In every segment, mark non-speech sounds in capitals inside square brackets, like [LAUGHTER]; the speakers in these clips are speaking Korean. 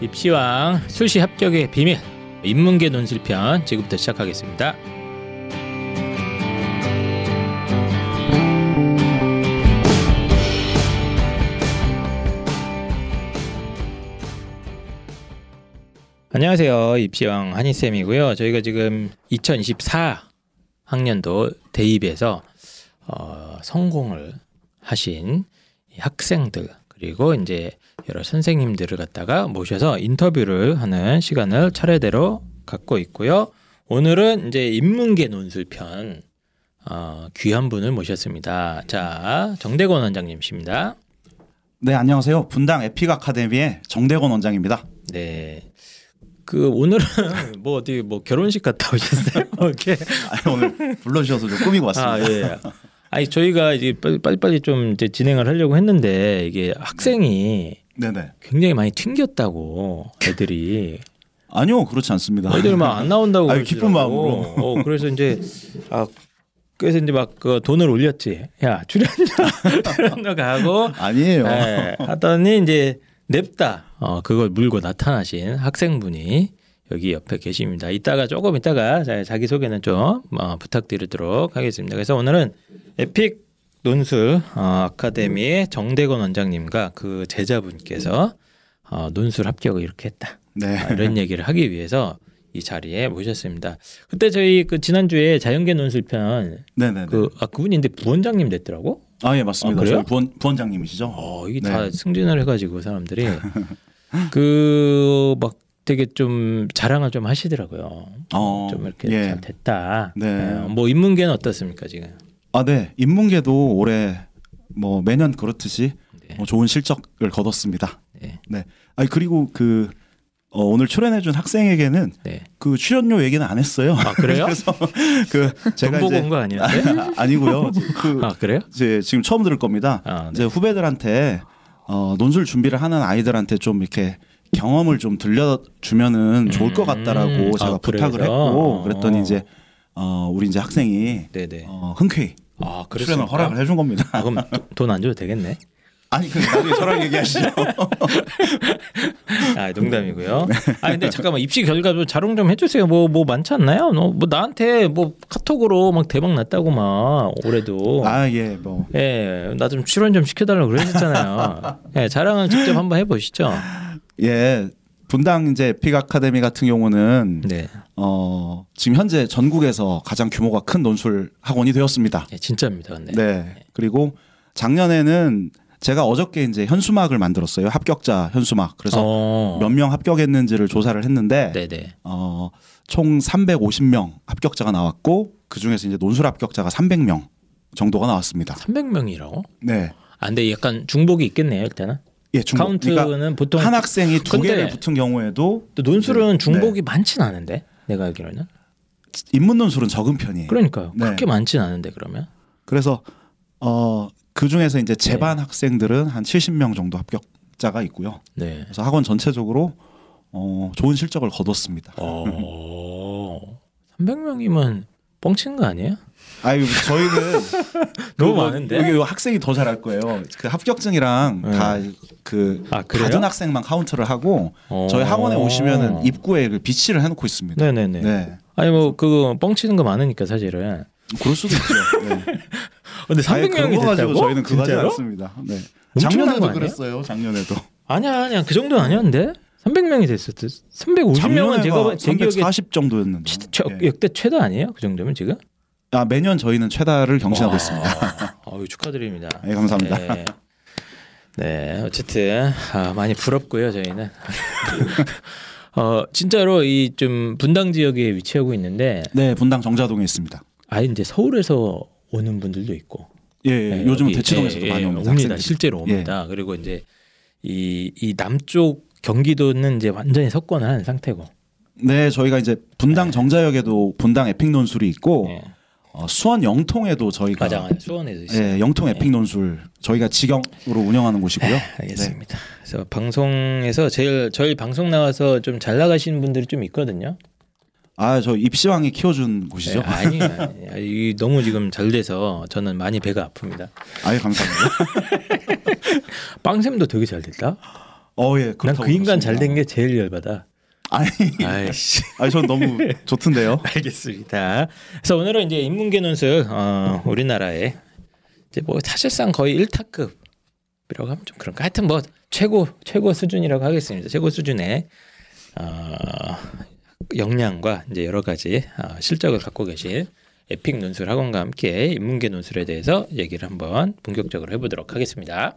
입시왕 수시 합격의 비밀 인문계 논술편 지금부터 시작하겠습니다. 안녕하세요. 입시왕 한희쌤이고요. 저희가 지금 2024 학년도 대입에서 어, 성공을 하신 학생들 그리고 이제 여러 선생님들을 갖다가 모셔서 인터뷰를 하는 시간을 차례대로 갖고 있고요. 오늘은 이제 인문계 논술편 어, 귀한 분을 모셨습니다. 자 정대권 원장님이십니다. 네 안녕하세요 분당 에픽 아카데미의 정대건 원장입니다. 네. 그 오늘은 [LAUGHS] 뭐 어디 뭐 결혼식 갔다 오셨어요? [LAUGHS] 이렇게 아, 오늘 불러주셔서 좀 꾸미고 왔습니다. 아 예. 아니 저희가 이제 빨리 빨리, 빨리 좀 이제 진행을 하려고 했는데 이게 학생이 네네. 굉장히 많이 튕겼다고 애들이 아니요 그렇지 않습니다. 애들 막 안 나온다고 아유, 기쁜. 마음으로. 어, 그래서 이제 아 그래서 이제 막 그 돈을 올렸지. 야 출연료 [LAUGHS] 출연료 가고 아니에요. 예, 하더니 이제 냅다 어 그걸 물고 나타나신 학생분이 여기 옆에 계십니다. 이따가 조금 이따가 자- 자기 소개는 좀 어, 부탁드리도록 하겠습니다. 그래서 오늘은 에픽 논술 어, 아카데미의 정대건 원장님과 그 제자분께서 어, 논술 합격을 이렇게 했다. 네. 아, 이런 얘기를 하기 위해서 이 자리에 모셨습니다. 그때 저희 그 지난주에 자연계 논술편. 그 아 그분인데 부원장님 됐더라고. 아 예 맞습니다. 아, 그래요? 부원 부원장님이시죠? 어, 이게 네. 다 승진을 해가지고 사람들이 [LAUGHS] 그 막 되게 좀 자랑을 좀 하시더라고요. 어, 좀 이렇게 예. 잘 됐다. 네. 예, 뭐 인문계는 어떻습니까 지금? 아 네. 인문계도 올해 뭐 매년 그렇듯이 네. 뭐 좋은 실적을 거뒀습니다. 네. 네. 아니 그리고 그 어, 오늘 출연해준 학생에게는 네. 그 출연료 얘기는 안 했어요. 아 그래요? [LAUGHS] 그래서 그돈 제가 보고 온 거 아니었어요? [LAUGHS] 아니고요. 그 아 그래요? 이제 지금 처음 들을 겁니다. 아, 네. 이제 후배들한테 어, 논술 준비를 하는 아이들한테 좀 이렇게 경험을 좀 들려주면은 좋을 것 같다라고 음, 제가 아, 부탁을? 했고 그랬더니 어. 이제 어, 우리 이제 학생이 네네. 어, 흔쾌히 아 출연을? 허락을 해준 겁니다. 아, 그럼 돈 안 줘도 되겠네. 아니 그 나중에 저랑 얘기하시죠. [LAUGHS] 아 농담이고요. 네. 아 근데 잠깐만 입시 결과 좀 자랑 좀 해주세요. 뭐 뭐 많지 않나요? 너, 뭐 나한테 뭐 카톡으로 막 대박 났다고 막 올해도. 아 예 뭐. 예, 나 좀 출연 좀 시켜달라고 그러셨잖아요. [LAUGHS] 예, 자랑을 직접 한번 해보시죠. 예 분당 이제 에픽 아카데미 같은 경우는 네, 어, 지금 현재 전국에서 가장 규모가 큰 논술 학원이 되었습니다. 예, 진짜입니다. 근데. 네. 그리고 작년에는 제가 어저께 이제 현수막을 만들었어요. 합격자 현수막. 그래서 어, 몇명 합격했는지를 조사를 했는데 네네. 어, 총 350명 합격자가 나왔고 그 중에서 이제 논술 합격자가 300명 정도가 나왔습니다. 300명이라고? 네. 아, 근데 약간 중복이 있겠네요, 일단은. 예, 중복. 카운트는 그러니까 보통 한 학생이 두 개를 붙은 경우에도 또 논술은 네. 중복이 많진 않은데 내가 알기로는. 인문 논술은 적은 편이에요. 그러니까요. 네. 그렇게 많진 않은데 그러면. 그래서 어, 그 중에서 이제 재반 학생들은 한 70명 정도 합격자가 있고요. 네. 그래서 학원 전체적으로 어, 좋은 실적을 거뒀습니다. 어, [LAUGHS] 300명이면 뻥치는 거 아니에요? 아유 저희는 [LAUGHS] 너무 많은데? 여기 학생이 더 잘할 거예요. 그 합격증이랑 네. 다 그 아? 받은 학생만 카운트를 하고 어. 저희 학원에 오시면은 입구에 그 비치를 해놓고 있습니다. 네네네. 네. 아니 뭐 그거 뻥치는 거 많으니까 사실은. 그럴 수도 있죠. 네. [LAUGHS] 근데 아예 300명이 그런 거 가지고? 저희는 그거 하지 진짜로? 않습니다. 네. 작년에도? 그랬어요. 작년에도. 아니야 아니야 그 정도는 아니었는데 300명이 됐었대. 350명은 제가 제 기억에 340 정도였는데. 최, 최, 예. 역대 최다 아니에요? 그 정도면 지금? 아, 매년 저희는 최다를 경신하고 와, 있습니다. [LAUGHS] 아유, 축하드립니다. 네, 감사합니다. 네, 네, 어쨌든 아, 많이 부럽고요 저희는. [LAUGHS] 어 진짜로 이 좀 분당 지역에 위치하고 있는데 네, 분당 정자동에 있습니다. 아예 이제 서울에서 오는 분들도 있고. 예, 예. 네, 요즘은 여기, 대치동에서도 예, 많이 예, 옵니다. 옵니다. 학생들이. 실제로 예. 옵니다. 그리고 이제 이, 이 남쪽 경기도는 이제 완전히 석권을 한 상태고. 네, 저희가 이제 분당 정자역에도 분당 에픽 논술이 있고 예. 어, 수원 영통에도 저희가 맞아, 맞아. 수원에도 있어요. 예, 영통 에픽 논술 저희가 직영으로 운영하는 곳이고요. 네, 알겠습니다. 그래서 방송에서 제일 저희 방송 나와서 좀 잘 나가시는 분들이 좀 있거든요. 아, 저 입시왕이 키워준 곳이죠. 네, 아니, 아니, 이 너무 지금 잘 돼서 저는 많이 배가 아픕니다. 아예 감사합니다. [LAUGHS] 빵샘도 되게 잘 됐다. 어, 예. 난 그렇다고 그 인간. 잘 된 게 제일 열받아. 아니, 아이씨. [LAUGHS] 아니 전 너무 좋던데요. 알겠습니다. 그래서 오늘은 이제 인문계 논술 어, 우리나라에 이제 뭐 사실상 거의 1타급이라고 하면 좀 그런가. 하여튼 뭐 최고 최고 수준이라고 하겠습니다. 최고 수준의 어, 역량과 이제 여러 가지 어, 실적을 갖고 계신 에픽 논술 학원과 함께 인문계 논술에 대해서 얘기를 한번 본격적으로 해보도록 하겠습니다.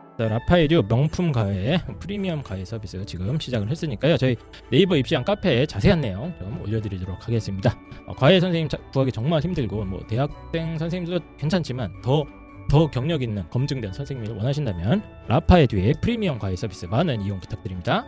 자, 라파에듀 명품 과외 프리미엄 과외 서비스 지금 시작을 했으니까요. 저희 네이버 입시한 카페에 자세한 내용 좀 올려드리도록 하겠습니다. 어, 과외 선생님 자- 구하기 정말 힘들고 뭐 대학생 선생님도 괜찮지만 더 더 경력 있는 검증된 선생님을 원하신다면 라파에듀의 프리미엄 과외 서비스 많은 이용 부탁드립니다.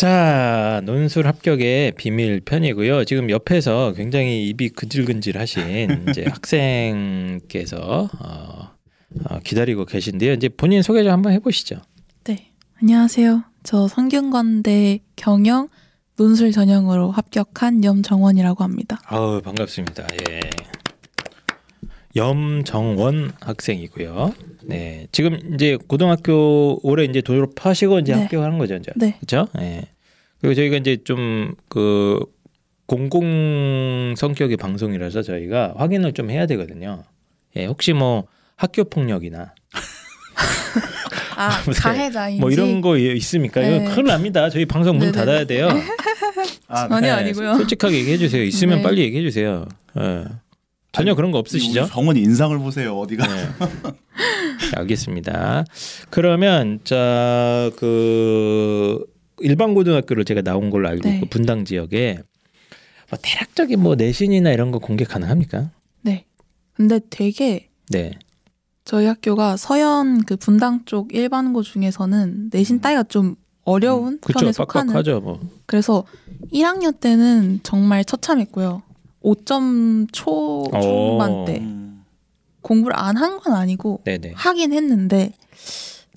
자, 논술 합격의 비밀 편이고요. 지금 옆에서 굉장히 입이 근질근질 하신 [LAUGHS] 이제 학생께서 어, 어, 기다리고 계신데요. 이제 본인 소개 좀 한번 해보시죠. 네, 안녕하세요. 저 성균관대 경영 논술 전형으로 합격한 염정원이라고 합니다. 아우 반갑습니다. 예. 염정원 학생이고요. 네, 지금 이제 고등학교 올해 이제 졸업하시고 이제 네. 합격하는 거죠, 이제. 네, 그렇죠? 예. 그리고 저희가 이제 좀 그 공공 성격의 방송이라서 저희가 확인을 좀 해야 되거든요. 예, 혹시 뭐 학교 폭력이나 [LAUGHS] 아 [LAUGHS] 가해자인지 뭐 이런 거 있습니까? 이거 네. 큰일 납니다. 저희 방송 문 네네네. 닫아야 돼요. 아, [LAUGHS] 전혀 네, 아니고요. 솔직하게 얘기해 주세요. 있으면 네. 빨리 얘기해 주세요. 예. 전혀 아니, 그런 거 없으시죠? 우리 정원 인상을 보세요. 어디가? 네. [LAUGHS] 알겠습니다. 그러면 자그 일반 고등학교를 제가 나온 걸로 알고 네. 있고 분당 지역에 뭐 대략적인 뭐 내신이나 이런 거 공개 가능합니까? 네. 근데 되게 네. 저희 학교가 서현 그 분당 쪽 일반고 중에서는 내신 따기가 좀 어려운 그렇죠. 편에 속하는 빡빡하죠. 뭐. 그래서 1학년 때는 정말 처참했고요. 5점 초 어. 중반대 음, 공부를 안 한 건 아니고 네네. 하긴 했는데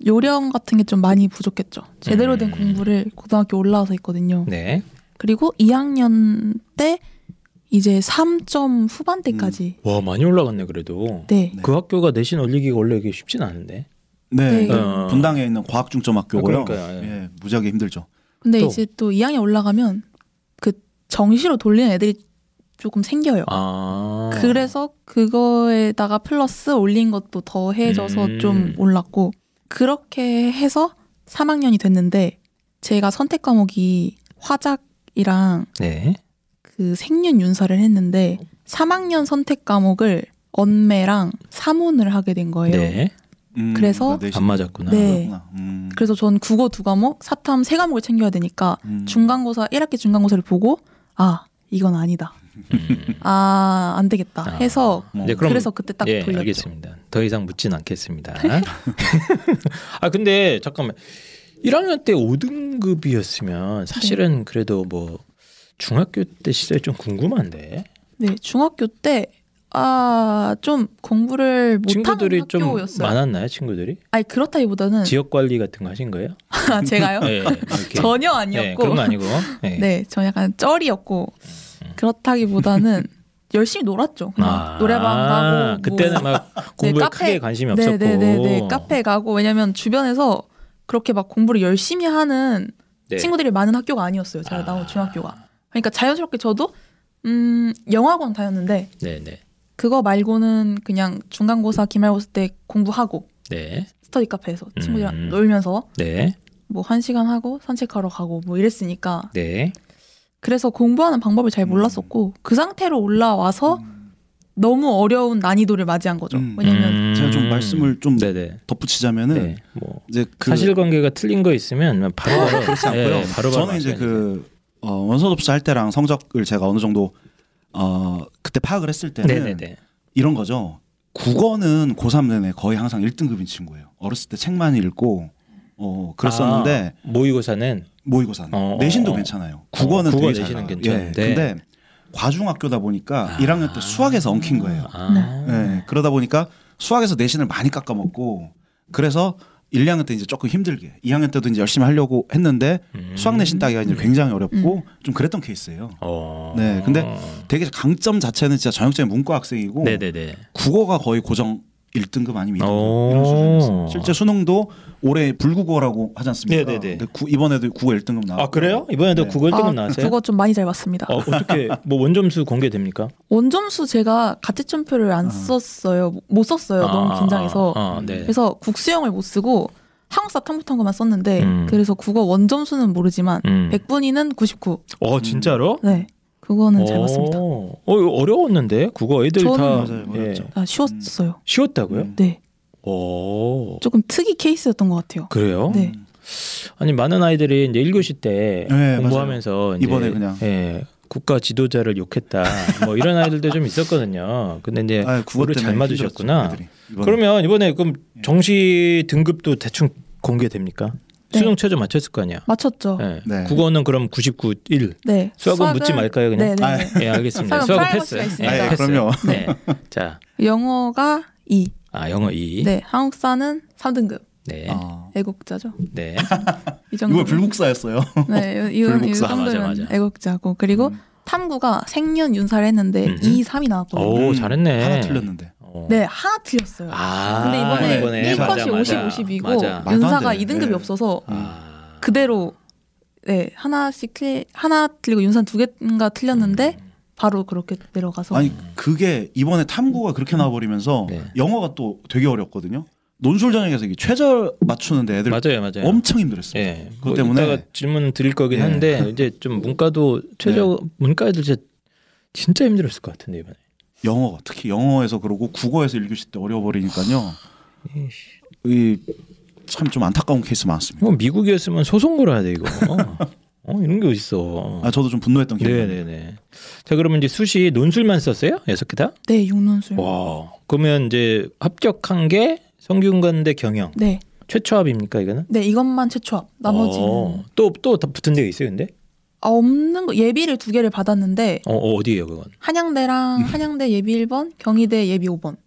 요령 같은 게 좀 많이 부족했죠. 제대로 된 음. 공부를 고등학교 올라와서 했거든요. 네. 그리고 2학년 때 이제 3점 후반대까지. 와 많이 올라갔네 그래도. 네. 네. 그 학교가 내신 올리기가 원래 이게 쉽진 않은데. 네. 네. 어. 분당에 있는 과학 중점 학교고요. 아, 그러니까요. 예. 예, 무지하게 힘들죠. 근데 또. 이제 또 2학년 올라가면 그 정시로 돌리는 애들이 조금 생겨요. 아. 그래서 그거에다가 플러스 올린 것도 더해져서 음. 좀 올랐고 그렇게 해서 3학년이 됐는데 제가 선택 과목이 화작이랑 네. 그 생윤 윤사를 했는데 3학년 선택 과목을 언매랑 사문을 하게 된 거예요. 네. 음, 그래서 그안 맞았구나. 네. 음, 그래서 전 국어 두 과목, 사탐 세 과목을 챙겨야 되니까 음. 중간고사 1학기 중간고사를 보고 아 이건 아니다. 음. 아안 되겠다 아. 해서 뭐, 이제 그럼 그래서 그때 딱 예, 돌렸죠. 알겠습니다. 더 이상 묻진 않겠습니다. [LAUGHS] 아 근데 잠깐만 1학년 때 5등급이었으면 사실은 그래도 뭐 중학교 때 시절 좀 궁금한데 네, 중학교 때 아, 좀 공부를 못하는 친구들이 좀 학교였어요. 많았나요, 친구들이? 아니 그렇다기보다는 지역 관리 같은 거 하신 거예요? 아, 제가요? 네. [LAUGHS] 전혀 네, 아니었고 그런 거 아니고. 네. 네, 저 약간 쩔이었고 그렇다기보다는 [LAUGHS] 열심히 놀았죠. 그냥 아, 노래방 가고 뭐 그때는 막 공부에 카페- 크게 관심이 없었고. 네네네네 카페 가고 왜냐면 주변에서 그렇게 막 공부를 열심히 하는 네. 친구들이 많은 학교가 아니었어요. 제가 아. 나온 중학교가. 그러니까 자연스럽게 저도 음 영어학원 다녔는데 네네. 그거 말고는 그냥 중간고사 기말고사 때 공부하고 네. 스터디 카페에서 친구들이랑 음. 놀면서 네. 뭐한 시간 하고 산책하러 가고 뭐 이랬으니까 네. 그래서 공부하는 방법을 잘 몰랐었고 그 상태로 올라와서 너무 어려운 난이도를 맞이한 거죠. 음. 왜냐면 음. 제가 좀 말씀을 좀 네네. 덧붙이자면은 네. 뭐 이제 그 사실관계가 틀린 거 있으면 바로 바로 그렇지 않고요. 바로 저는 이제 그 어, 원서 접수 할 때랑 성적을 제가 어느 정도 어, 그때 파악을 했을 때는 네네네. 이런 거죠. 국어는 고3 내내 거의 항상 1등급인 친구예요. 어렸을 때 책만 읽고 어, 그랬었는데 아, 모의고사는 모의고사는 어, 내신도 어. 괜찮아요. 국어는 국어 되게 잘. 괜찮은데. 예, 근데 과중학교다 보니까 아. 1학년 때 수학에서 엉킨 거예요. 아. 예, 그러다 보니까 수학에서 내신을 많이 깎아 먹고 그래서 1, 2학년 때 이제 조금 힘들게 2학년 때도 이제 열심히 하려고 했는데 음. 수학 내신 따기가 이제 굉장히 어렵고 좀 그랬던 케이스예요. 어. 네, 근데 되게 강점 자체는 진짜 전형적인 문과 학생이고 네네네. 국어가 거의 고정 1등급 아니면 2등급 오. 이런 수준이었어요. 실제 수능도 올해 불국어라고 하지 않습니까? 네네네. 근데 구- 이번에도 국어 1등급 나왔고 아 그래요? 이번에도 네. 국어 1등급 아, 나왔어요? 그거 좀 많이 잘 봤습니다. 어, 어떻게 뭐 원점수 공개됩니까? [LAUGHS] 원점수 제가 가채점표를 안 아. 썼어요. 못 썼어요. 너무 아, 긴장해서. 아, 아, 네. 그래서 국수형을 못 쓰고 한국사 탐구한 것만 썼는데 음. 그래서 국어 원점수는 모르지만 음. 100분위는 99. 어 진짜로? 네. 그거는 잘 오. 봤습니다. 어 이거 어려웠는데 국어 애들 다 저는- 맞아요, 예. 아, 쉬웠어요. 쉬웠다고요? 음. 네. 오 조금 특이 케이스였던 것 같아요. 그래요? 네. 아니 많은 아이들이 이제 1교시 때 네, 공부하면서 이제 이번에 그냥. 예, 국가 지도자를 욕했다 뭐 이런 아이들도 좀 있었거든요. 근데 이제 아, 국어 국어를 잘 맞으셨구나. 힘들었죠. 이번에. 그러면 이번에 그럼 정시 등급도 대충 공개됩니까? 네. 수능 최저 맞췄을 거 아니야. 맞췄죠. 예. 네. 국어는 그럼 99, 1. 네. 수학은 묻지 말까요, 그냥? 네, 네. 아, 네. 예, 알겠습니다. 수학은 수학은 패스. 있으니까. 아, 예, 패스. 그럼요. 네. [LAUGHS] 자, 영어가 2. 아 영어 2. 네. 한국사는 3등급. 네. 아. 네. 애국자죠. [LAUGHS] 이 이거 정도. 불국사였어요. 네, 이, 이, 이 불국사. 정도면 맞아, 맞아. 애국자고 그리고 음. 탐구가 생년 윤사를 했는데 음. 2, 3이 나왔거든요. 오, 음, 잘했네. 하나 틀렸는데. 어. 네, 하나 틀렸어요. 아, 근데 이번에 이번에 1컷이 맞아, 50, 50이고 맞아. 윤사가 돼. 2등급이 네. 없어서 아. 그대로 네 하나씩 틀 하나 틀리고 윤사 두 개인가 틀렸는데 바로 그렇게 내려가서 아니 그게 이번에 탐구가 그렇게 나와버리면서 네. 영어가 또 되게 어렵거든요. 논술 전형에서 이게 최저 맞추는데 애들 맞아요, 맞아요. 엄청 힘들었어요. 예. 그것 뭐 때문에 질문 드릴 거긴 예. 한데 이제 좀 문과도 최저 네. 문과 애들 진짜 진짜 힘들었을 것 같은데 이번에. 영어 특히 영어에서 그러고 국어에서 1교시 때 어려워버리니까요. 이 참 좀 안타까운 케이스 많습니다. 이거 미국이었으면 소송 걸어야 돼 이거. 어 이런 게 어딨어. 아 저도 좀 분노했던 기억이. 네네네. 자 그러면 이제 수시 논술만 썼어요? 여섯 개 다? 네 육논술 와. 그러면 이제 합격한 게 성균관대 경영 네. 최초합입니까 이거는? 네 이것만 최초합 나머지는 또또 다 붙은 데가 있어요 근데? 아, 없는 거 예비를 두 개를 받았는데 어, 어 어디예요 그건? 한양대랑 한양대 예비 1번 경희대 예비 5번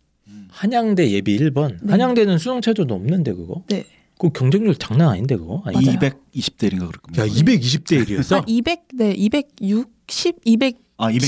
한양대 예비 1번. 네. 한양대는 수능 최저도 없는데 그거? 네. 그 경쟁률 장난 아닌데 그거? 아니, 맞아요. 220대인가 그럴 겁니다. 야 220대 1이었어? 한 200, 네, 260, 210에서 아 200.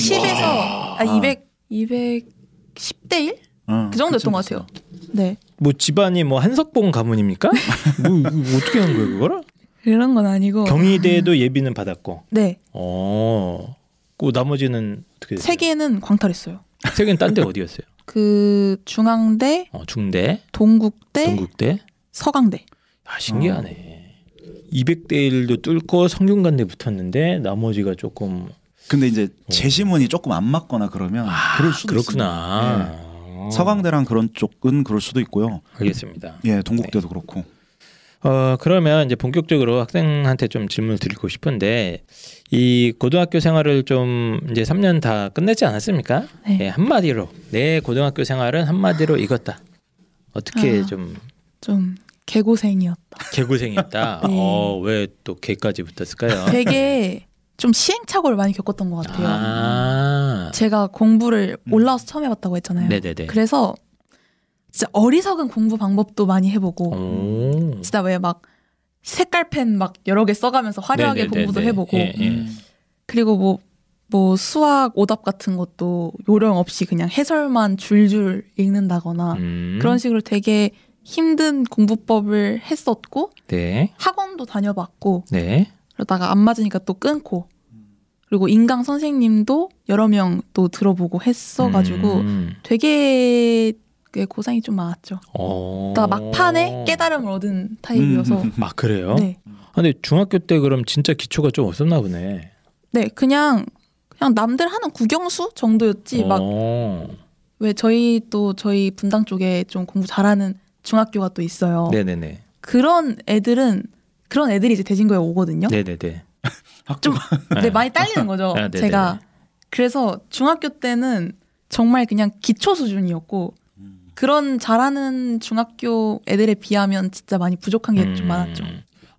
아, 200, 210대 1? 어, 그 정도였던 것 같아요. 네. 뭐 집안이 뭐 한석봉 가문입니까? [LAUGHS] 뭐 이거 어떻게 한 거예요 그거를? 그런 건 아니고. 경희대도 예비는 받았고. 네. 어. 그 나머지는 어떻게 됐어요? 세 개는 광탈했어요. 세 개는 딴 데 어디였어요? [LAUGHS] 그 중앙대, 어, 중대, 동국대, 동국대. 서강대. 아 신기하네. 200대 1도 뚫고 성균관대 붙었는데 나머지가 조금 근데 이제 재시문이 조금 안 맞거나 그러면 그럴 수도 어. 아, 그렇구나. 있습니다. 예. 서강대랑 그런 쪽은 그럴 수도 있고요. 알겠습니다. 예, 동국대도 그렇고. 어 그러면 이제 본격적으로 학생한테 좀 질문을 드리고 싶은데 이 고등학교 생활을 좀 이제 3년 다 끝냈지 않았습니까? 네. 예, 한마디로 내 고등학교 생활은 한마디로 이겼다. 어떻게 아. 좀 좀 개고생이었다. 개고생이었다. [LAUGHS] 네. 어 왜 또 개까지 붙었을까요? [LAUGHS] 되게 좀 시행착오를 많이 겪었던 것 같아요. 아. 제가 공부를 음. 올라와서 처음 해봤다고 했잖아요. 네네네. 그래서 진짜 어리석은 공부 방법도 많이 해보고 오. 진짜 왜 막 색깔 펜 막 여러 개 써가면서 화려하게 네네네네. 공부도 해보고 예, 예. 음. 그리고 뭐, 뭐 수학 오답 같은 것도 요령 없이 그냥 해설만 줄줄 읽는다거나 음. 그런 식으로 되게 힘든 공부법을 했었고 네. 학원도 다녀봤고 네. 그러다가 안 맞으니까 또 끊고 그리고 인강 선생님도 여러 명 또 들어보고 했어가지고 음. 되게 꽤 고생이 좀 많았죠. 어. 그러다가 막판에 깨달음을 얻은 타입이어서 음. 막 그래요? 네, 아, 근데 중학교 때 그럼 진짜 기초가 좀 없었나 보네. 네 그냥 그냥 남들 하는 국영수 정도였지 막 어. 왜 저희 또 저희 분당 쪽에 좀 공부 잘하는 중학교가 또 있어요. 네네네. 그런 애들은 그런 애들이 이제 대진고에 오거든요. 네네네. [LAUGHS] 좀 네, 많이 딸리는 거죠. 아. 제가 그래서 중학교 때는 정말 그냥 기초 수준이었고 그런 잘하는 중학교 애들에 비하면 진짜 많이 부족한 게좀 음. 많았죠.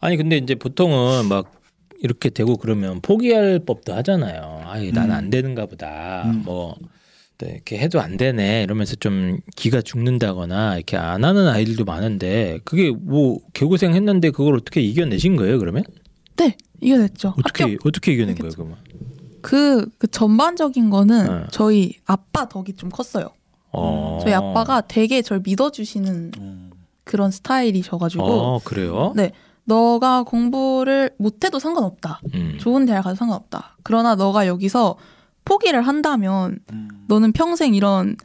아니 근데 이제 보통은 막 이렇게 되고 그러면 포기할 법도 하잖아요. 아이 난 음. 안 되는가 보다. 음. 뭐 네, 이렇게 해도 안 되네 이러면서 좀 기가 죽는다거나 이렇게 안 하는 아이들도 많은데 그게 뭐 개고생 했는데 그걸 어떻게 이겨내신 거예요 그러면? 네, 이겨냈죠. 어떻게 학교 어떻게 이겨낸. 거예요 그러면? 그, 그 전반적인 거는 네. 저희 아빠 덕이 좀 컸어요. 어. 저희 아빠가 되게 절 믿어주시는 음. 그런 스타일이셔가지고 어 그래요? 네. 너가 공부를 못해도 상관없다. 음. 좋은 대학 가도 상관없다. 그러나 너가 여기서 포기를 한다면 음. 너는 평생 이런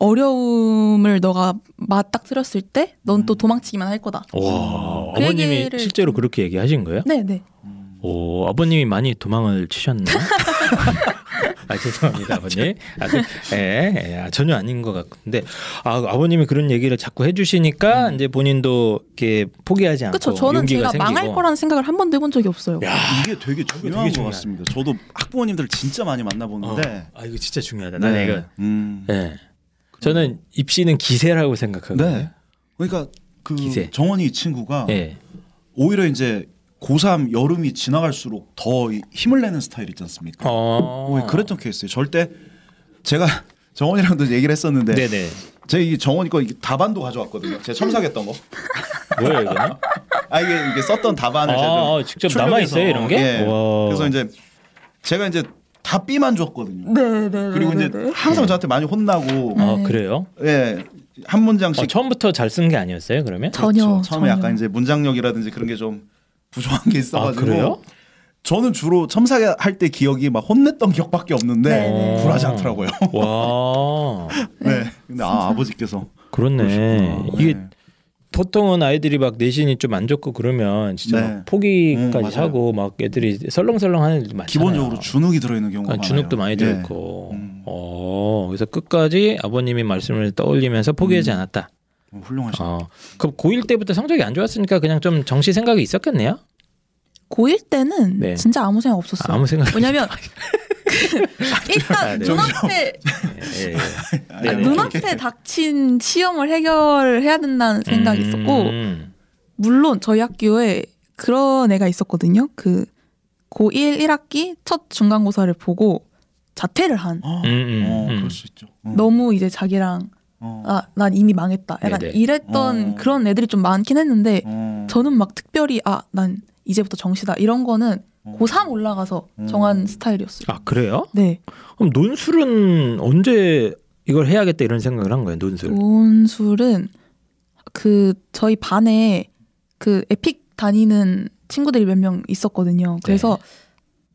어려움을 너가 맞닥뜨렸을 때 넌 또 도망치기만 할 거다. 와그 아버님이 얘기를 실제로 좀- 그렇게 얘기하신 거예요? 네, 네. 오 아버님이 많이 도망을 치셨나? [LAUGHS] 아 죄송합니다 아버님. 아, 그, 예, 예, 아, 전혀 아닌 것 같은데 아 아버님이 그런 얘기를 자꾸 해주시니까 이제 본인도 이렇게 포기하지 않고 그렇죠. 저는 용기가 제가 생기고. 망할 거라는 생각을 한 번도 해본 적이 없어요. 야, 이게 되게 중요한 되게 것. 같습니다. 저도 학부모님들 진짜 많이 만나보는데 어, 아 이거 진짜 중요하다. 나는 네. 이거 음. 예. 저는 입시는 기세라고 생각하거든요. 네. 그러니까 그 기세. 정원이 이 친구가 예. 오히려 이제 고3 여름이 지나갈수록 더 이- 힘을 내는 스타일 있지 않습니까? 어. 어, 그랬던 케이스예요. 절대 제가 [LAUGHS] 정원이랑도 얘기를 했었는데 네네. 제가 이 정원이 거 답안도 가져왔거든요. 제가 첨삭했던 거. [LAUGHS] 뭐예요 이거는? 아 이게 이게 썼던 답안을 제가 좀 아, 직접 출력해서, 남아 있어요 이런 게? 예. 와. 그래서 이제 제가 이제 다 B만 줬거든요. 네, 네, 그리고 이제 항상 저한테 많이 혼나고 아 네. 그래요? 예. 한 문장씩 어, 처음부터 잘 쓴 게 아니었어요 그러면? 전혀 그렇죠. 처음에 전혀. 약간 이제 문장력이라든지 그런 게좀 부족한 게아 있어가지고 그래요? 저는 주로 첨삭할 때 기억이 막 혼냈던 기억밖에 없는데 네네. 굴하지 않더라고요. 와. [LAUGHS] 네. 근데 아, 아버지께서 그렇네. 그러시구나. 이게 네. 보통은 아이들이 막 내신이 좀 안 좋고 그러면 진짜 네. 막 포기까지 음. 하고 막 애들이 설렁설렁 하는 애들 많잖아요. 기본적으로 주눅이 들어있는 경우가 아, 많아요. 주눅도 많이 예. 들고. 음. 어, 그래서 끝까지 아버님의 말씀을 떠올리면서 포기하지 음. 않았다. 어, 훌륭하시네. 어. 그럼 고1 때부터 성적이 안 좋았으니까 그냥 좀 정시 생각이 있었겠네요. 고1 때는 네. 진짜 아무 생각 없었어요. 아무 생각. 왜냐면 [LAUGHS] 일단 아, 네. 눈앞에 예, 예. 아, 네네. 눈앞에 닥친 시험을 해결해야 된다는 생각이 음. 있었고 물론 저희 학교에 그런 애가 있었거든요. 그 고1 1학기 첫 중간고사를 보고 자퇴를 한 어, 음, 음, 어, 음. 그럴 수 있죠. 어. 너무 이제 자기랑 어. 아 난 이미 망했다. 약간 네네. 이랬던 어. 그런 애들이 좀 많긴 했는데 어. 저는 막 특별히 아 난 이제부터 정시다 이런 거는 어. 고3 올라가서 음. 정한 스타일이었어요. 아 그래요? 네. 그럼 논술은 언제 이걸 해야겠다 이런 생각을 한 거예요? 논술. 논술은 그 저희 반에 그 에픽 다니는 친구들이 몇 명 있었거든요. 그래서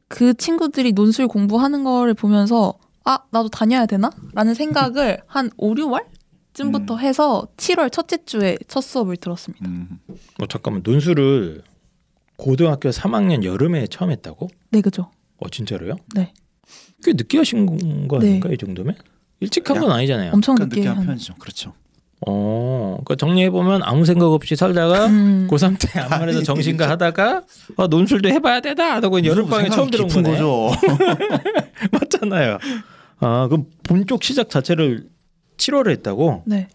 그 친구들이 논술 공부하는 거를 보면서 아 나도 다녀야 되나? 라는 생각을 한 5, 6월 쯤부터 음. 해서 7월 첫째 주에 첫 수업을 들었습니다. 음. 어 잠깐만 논술을 고등학교 3학년 여름에 처음 했다고? 네, 그죠. 어 진짜로요? 네. 꽤 늦게 하신 거 네. 아닐까 이 정도면? 일찍 한 건 아니잖아요. 엄청 늦게 한. 편이죠. 그렇죠. 어, 그러니까 정리해 보면 아무 생각 없이 살다가 음, 고3 때 아무래도 아니, 정신과 하다가 아, 논술도 해봐야 되다 하다가 여름 방에 처음 들어온 깊은 거네. 거죠. [LAUGHS] 맞잖아요. 아 그럼 본격 시작 자체를 7월에 했다고? 네.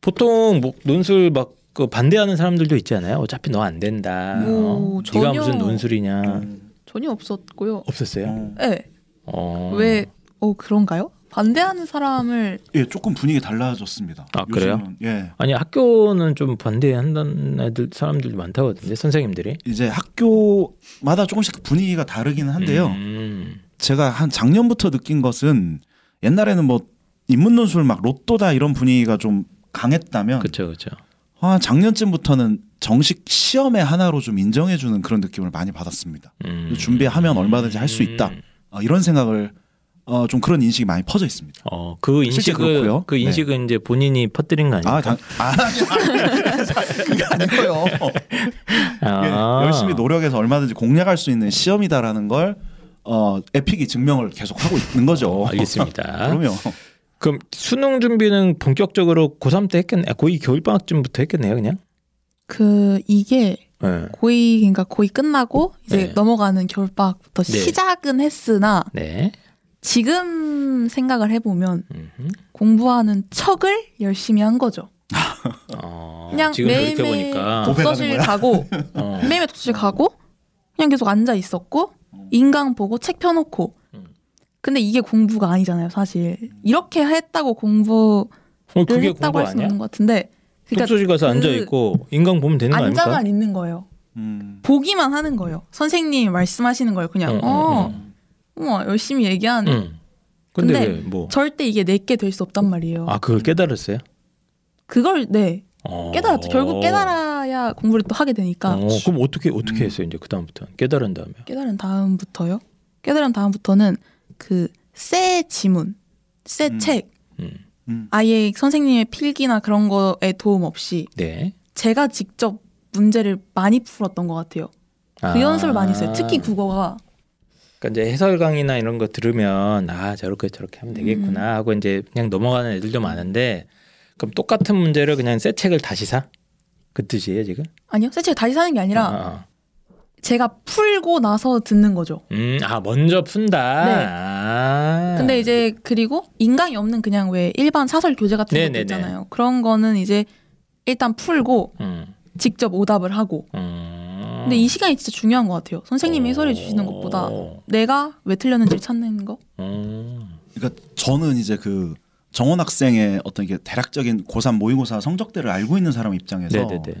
보통 뭐 논술 막 그 반대하는 사람들도 있잖아요. 어차피 너 안 된다. 어? 오, 네가 전혀. 무슨 논술이냐. 음. 전혀 없었고요. 없었어요. 어, 네. 어. 왜, 어, 그런가요? 반대하는 사람을, 예, 조금 분위기 달라졌습니다. 아, 그래요? 요즘은, 예. 아니 학교는 좀 반대한다는 애들 사람들도 많다고 하던데 선생님들이. 이제 학교마다 조금씩 분위기가 다르기는 한데요. 음. 제가 한 작년부터 느낀 것은 옛날에는 뭐 인문논술 막 로또다 이런 분위기가 좀 강했다면 그렇죠, 그렇죠. 한 작년쯤부터는 정식 시험의 하나로 좀 인정해주는 그런 느낌을 많이 받았습니다. 음. 준비하면 얼마든지 할 수 있다. 음. 어, 이런 생각을 어, 좀 그런 인식이 많이 퍼져 있습니다. 어, 그 실제 인식은 그렇고요. 그 인식은 이제 본인이 퍼뜨린 거 아닙니까? 아, 당, 아, [LAUGHS] 그게 아니고요. 아. 열심히 노력해서 얼마든지 공략할 수 있는 시험이다라는 걸 어, 에픽이 증명을 계속 하고 있는 거죠. 어, 알겠습니다. [LAUGHS] 그러면 그럼 수능 준비는 본격적으로 고3 때 했겠네. 아, 고2 겨울 방학쯤부터 했겠네요, 그냥. 그, 이게 네. 고2, 그러니까 고2 끝나고 이제 네. 넘어가는 겨울방학부터 네. 시작은 했으나 네. 지금 생각을 해보면 음흠. 공부하는 척을 열심히 한 거죠. [LAUGHS] 어, 그냥 매일매일 보니까 독서실? 가고 [LAUGHS] 어. 매일매일 독서실 가고 그냥 계속 앉아 있었고 인강 보고 책 펴놓고 음. 근데 이게 공부가 아니잖아요 사실 이렇게 했다고 공부를 어, 그게 했다고 공부 할 수는 아니야? 없는 것 같은데 그러니까 독서실 가서 그 앉아 있고 인강 보면 되는 거 아닙니까? 앉아만 있는 거예요 음, 보기만 하는 거예요 선생님이 말씀하시는 거예요 그냥 응, 어 응, 우와 열심히 얘기하네 응. 근데, 근데 왜 뭐? 절대 이게 내게 될 수 없단 말이에요 아 그걸 깨달았어요? 그걸 네 어. 깨달았죠 결국 깨달아야 공부를 또 하게 되니까 어, 그럼 어떻게 어떻게 음. 했어요 이제 그 다음부터 깨달은 다음에? 깨달은 다음부터요? 깨달은 다음부터는 그새 지문, 새 음. 책, 음. 음. 아예 선생님의 필기나 그런 거에 도움 없이 네. 제가 직접 문제를 많이 풀었던 것 같아요. 그 아. 연습을 많이 했어요. 특히 국어가 그러니까 이제 해설 강의나 이런 거 들으면 아 저렇게 저렇게 하면 되겠구나 하고 이제 그냥 넘어가는 애들도 많은데 그럼 똑같은 문제를 그냥 새 책을 다시 사? 그 뜻이에요 지금? 아니요, 새 책을 다시 사는 게 아니라 아, 아. 제가 풀고 나서 듣는 거죠. 음, 아 먼저 푼다. 네. 아. 근데 이제 그리고 인강이 없는 그냥 왜 일반 사설 교재 같은 네네네. 것도 있잖아요. 그런 거는 이제 일단 풀고 음, 직접 오답을 하고. 음. 근데 이 시간이 진짜 중요한 것 같아요. 선생님이 해설해 주시는 것보다 오. 내가 왜 틀렸는지를 찾는 거. 음. 그러니까 저는 이제 그 정원 학생의 어떤 이게 대략적인 고3 모의고사 성적대를 알고 있는 사람 입장에서 네네네.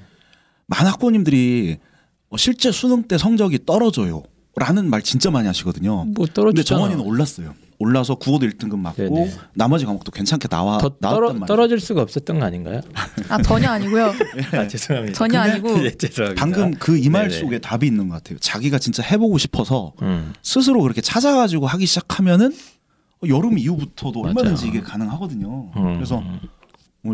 많은 학부모님들이 어, 실제 수능 때 성적이 떨어져요. 라는 말 진짜 많이 하시거든요. 뭐 근데 떨어지잖아. 정원이는 올랐어요. 올라서 국어도 1등급 맞고 네네. 나머지 과목도 괜찮게 나와 더 나왔단 떨어, 말이에요. 떨어질 수가 없었던 거 아닌가요? 아 전혀 아니고요. [LAUGHS] 아 죄송합니다. 전혀 아니고 네, 죄송합니다. 방금 그 이 말. 속에 답이 있는 것 같아요. 자기가 진짜 해보고 싶어서 음. 스스로 그렇게 찾아가지고 하기 시작하면은 어, 여름 이후부터도 맞아요. 얼마든지 이게 가능하거든요. 음. 그래서 뭐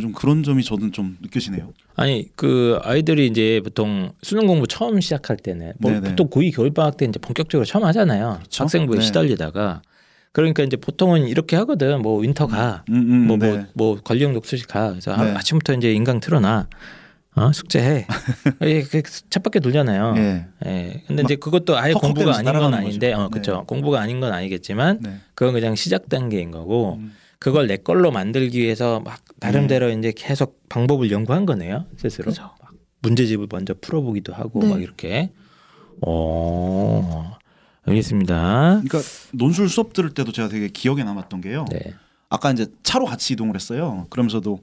좀 그런 점이 저는 좀 느껴지네요. 아니 그 아이들이 이제 보통 수능 공부 처음 시작할 때는 뭐. 보통 고2 겨울 방학 때 이제 본격적으로 처음 하잖아요. 그렇죠. 학생부에 네. 시달리다가 그러니까 이제 보통은 이렇게 하거든. 뭐 winter 가. 음, 음, 뭐뭐 네. 뭐 관리형 독서실 가. 그래서 네. 아침부터 이제 인강 틀어놔. 어, 숙제해. [LAUGHS] 예, 그 쳇바퀴 돌잖아요. 예. 예. 근데 이제 그것도 아예 공부가 아닌 건 아닌데, 거죠. 어, 그렇죠. 네. 공부가 아닌 건 아니겠지만, 네. 그건 그냥 시작 단계인 거고, 음. 그걸 내 걸로 만들기 위해서 막 나름대로 이제 계속 방법을 연구한 거네요, 스스로. 그죠. 막 문제집을 먼저 풀어보기도 하고 네. 막 이렇게. 어, 알겠습니다. 그러니까 논술 수업 들을 때도 제가 되게 기억에 남았던 게요. 네. 아까 이제 차로 같이 이동을 했어요. 그러면서도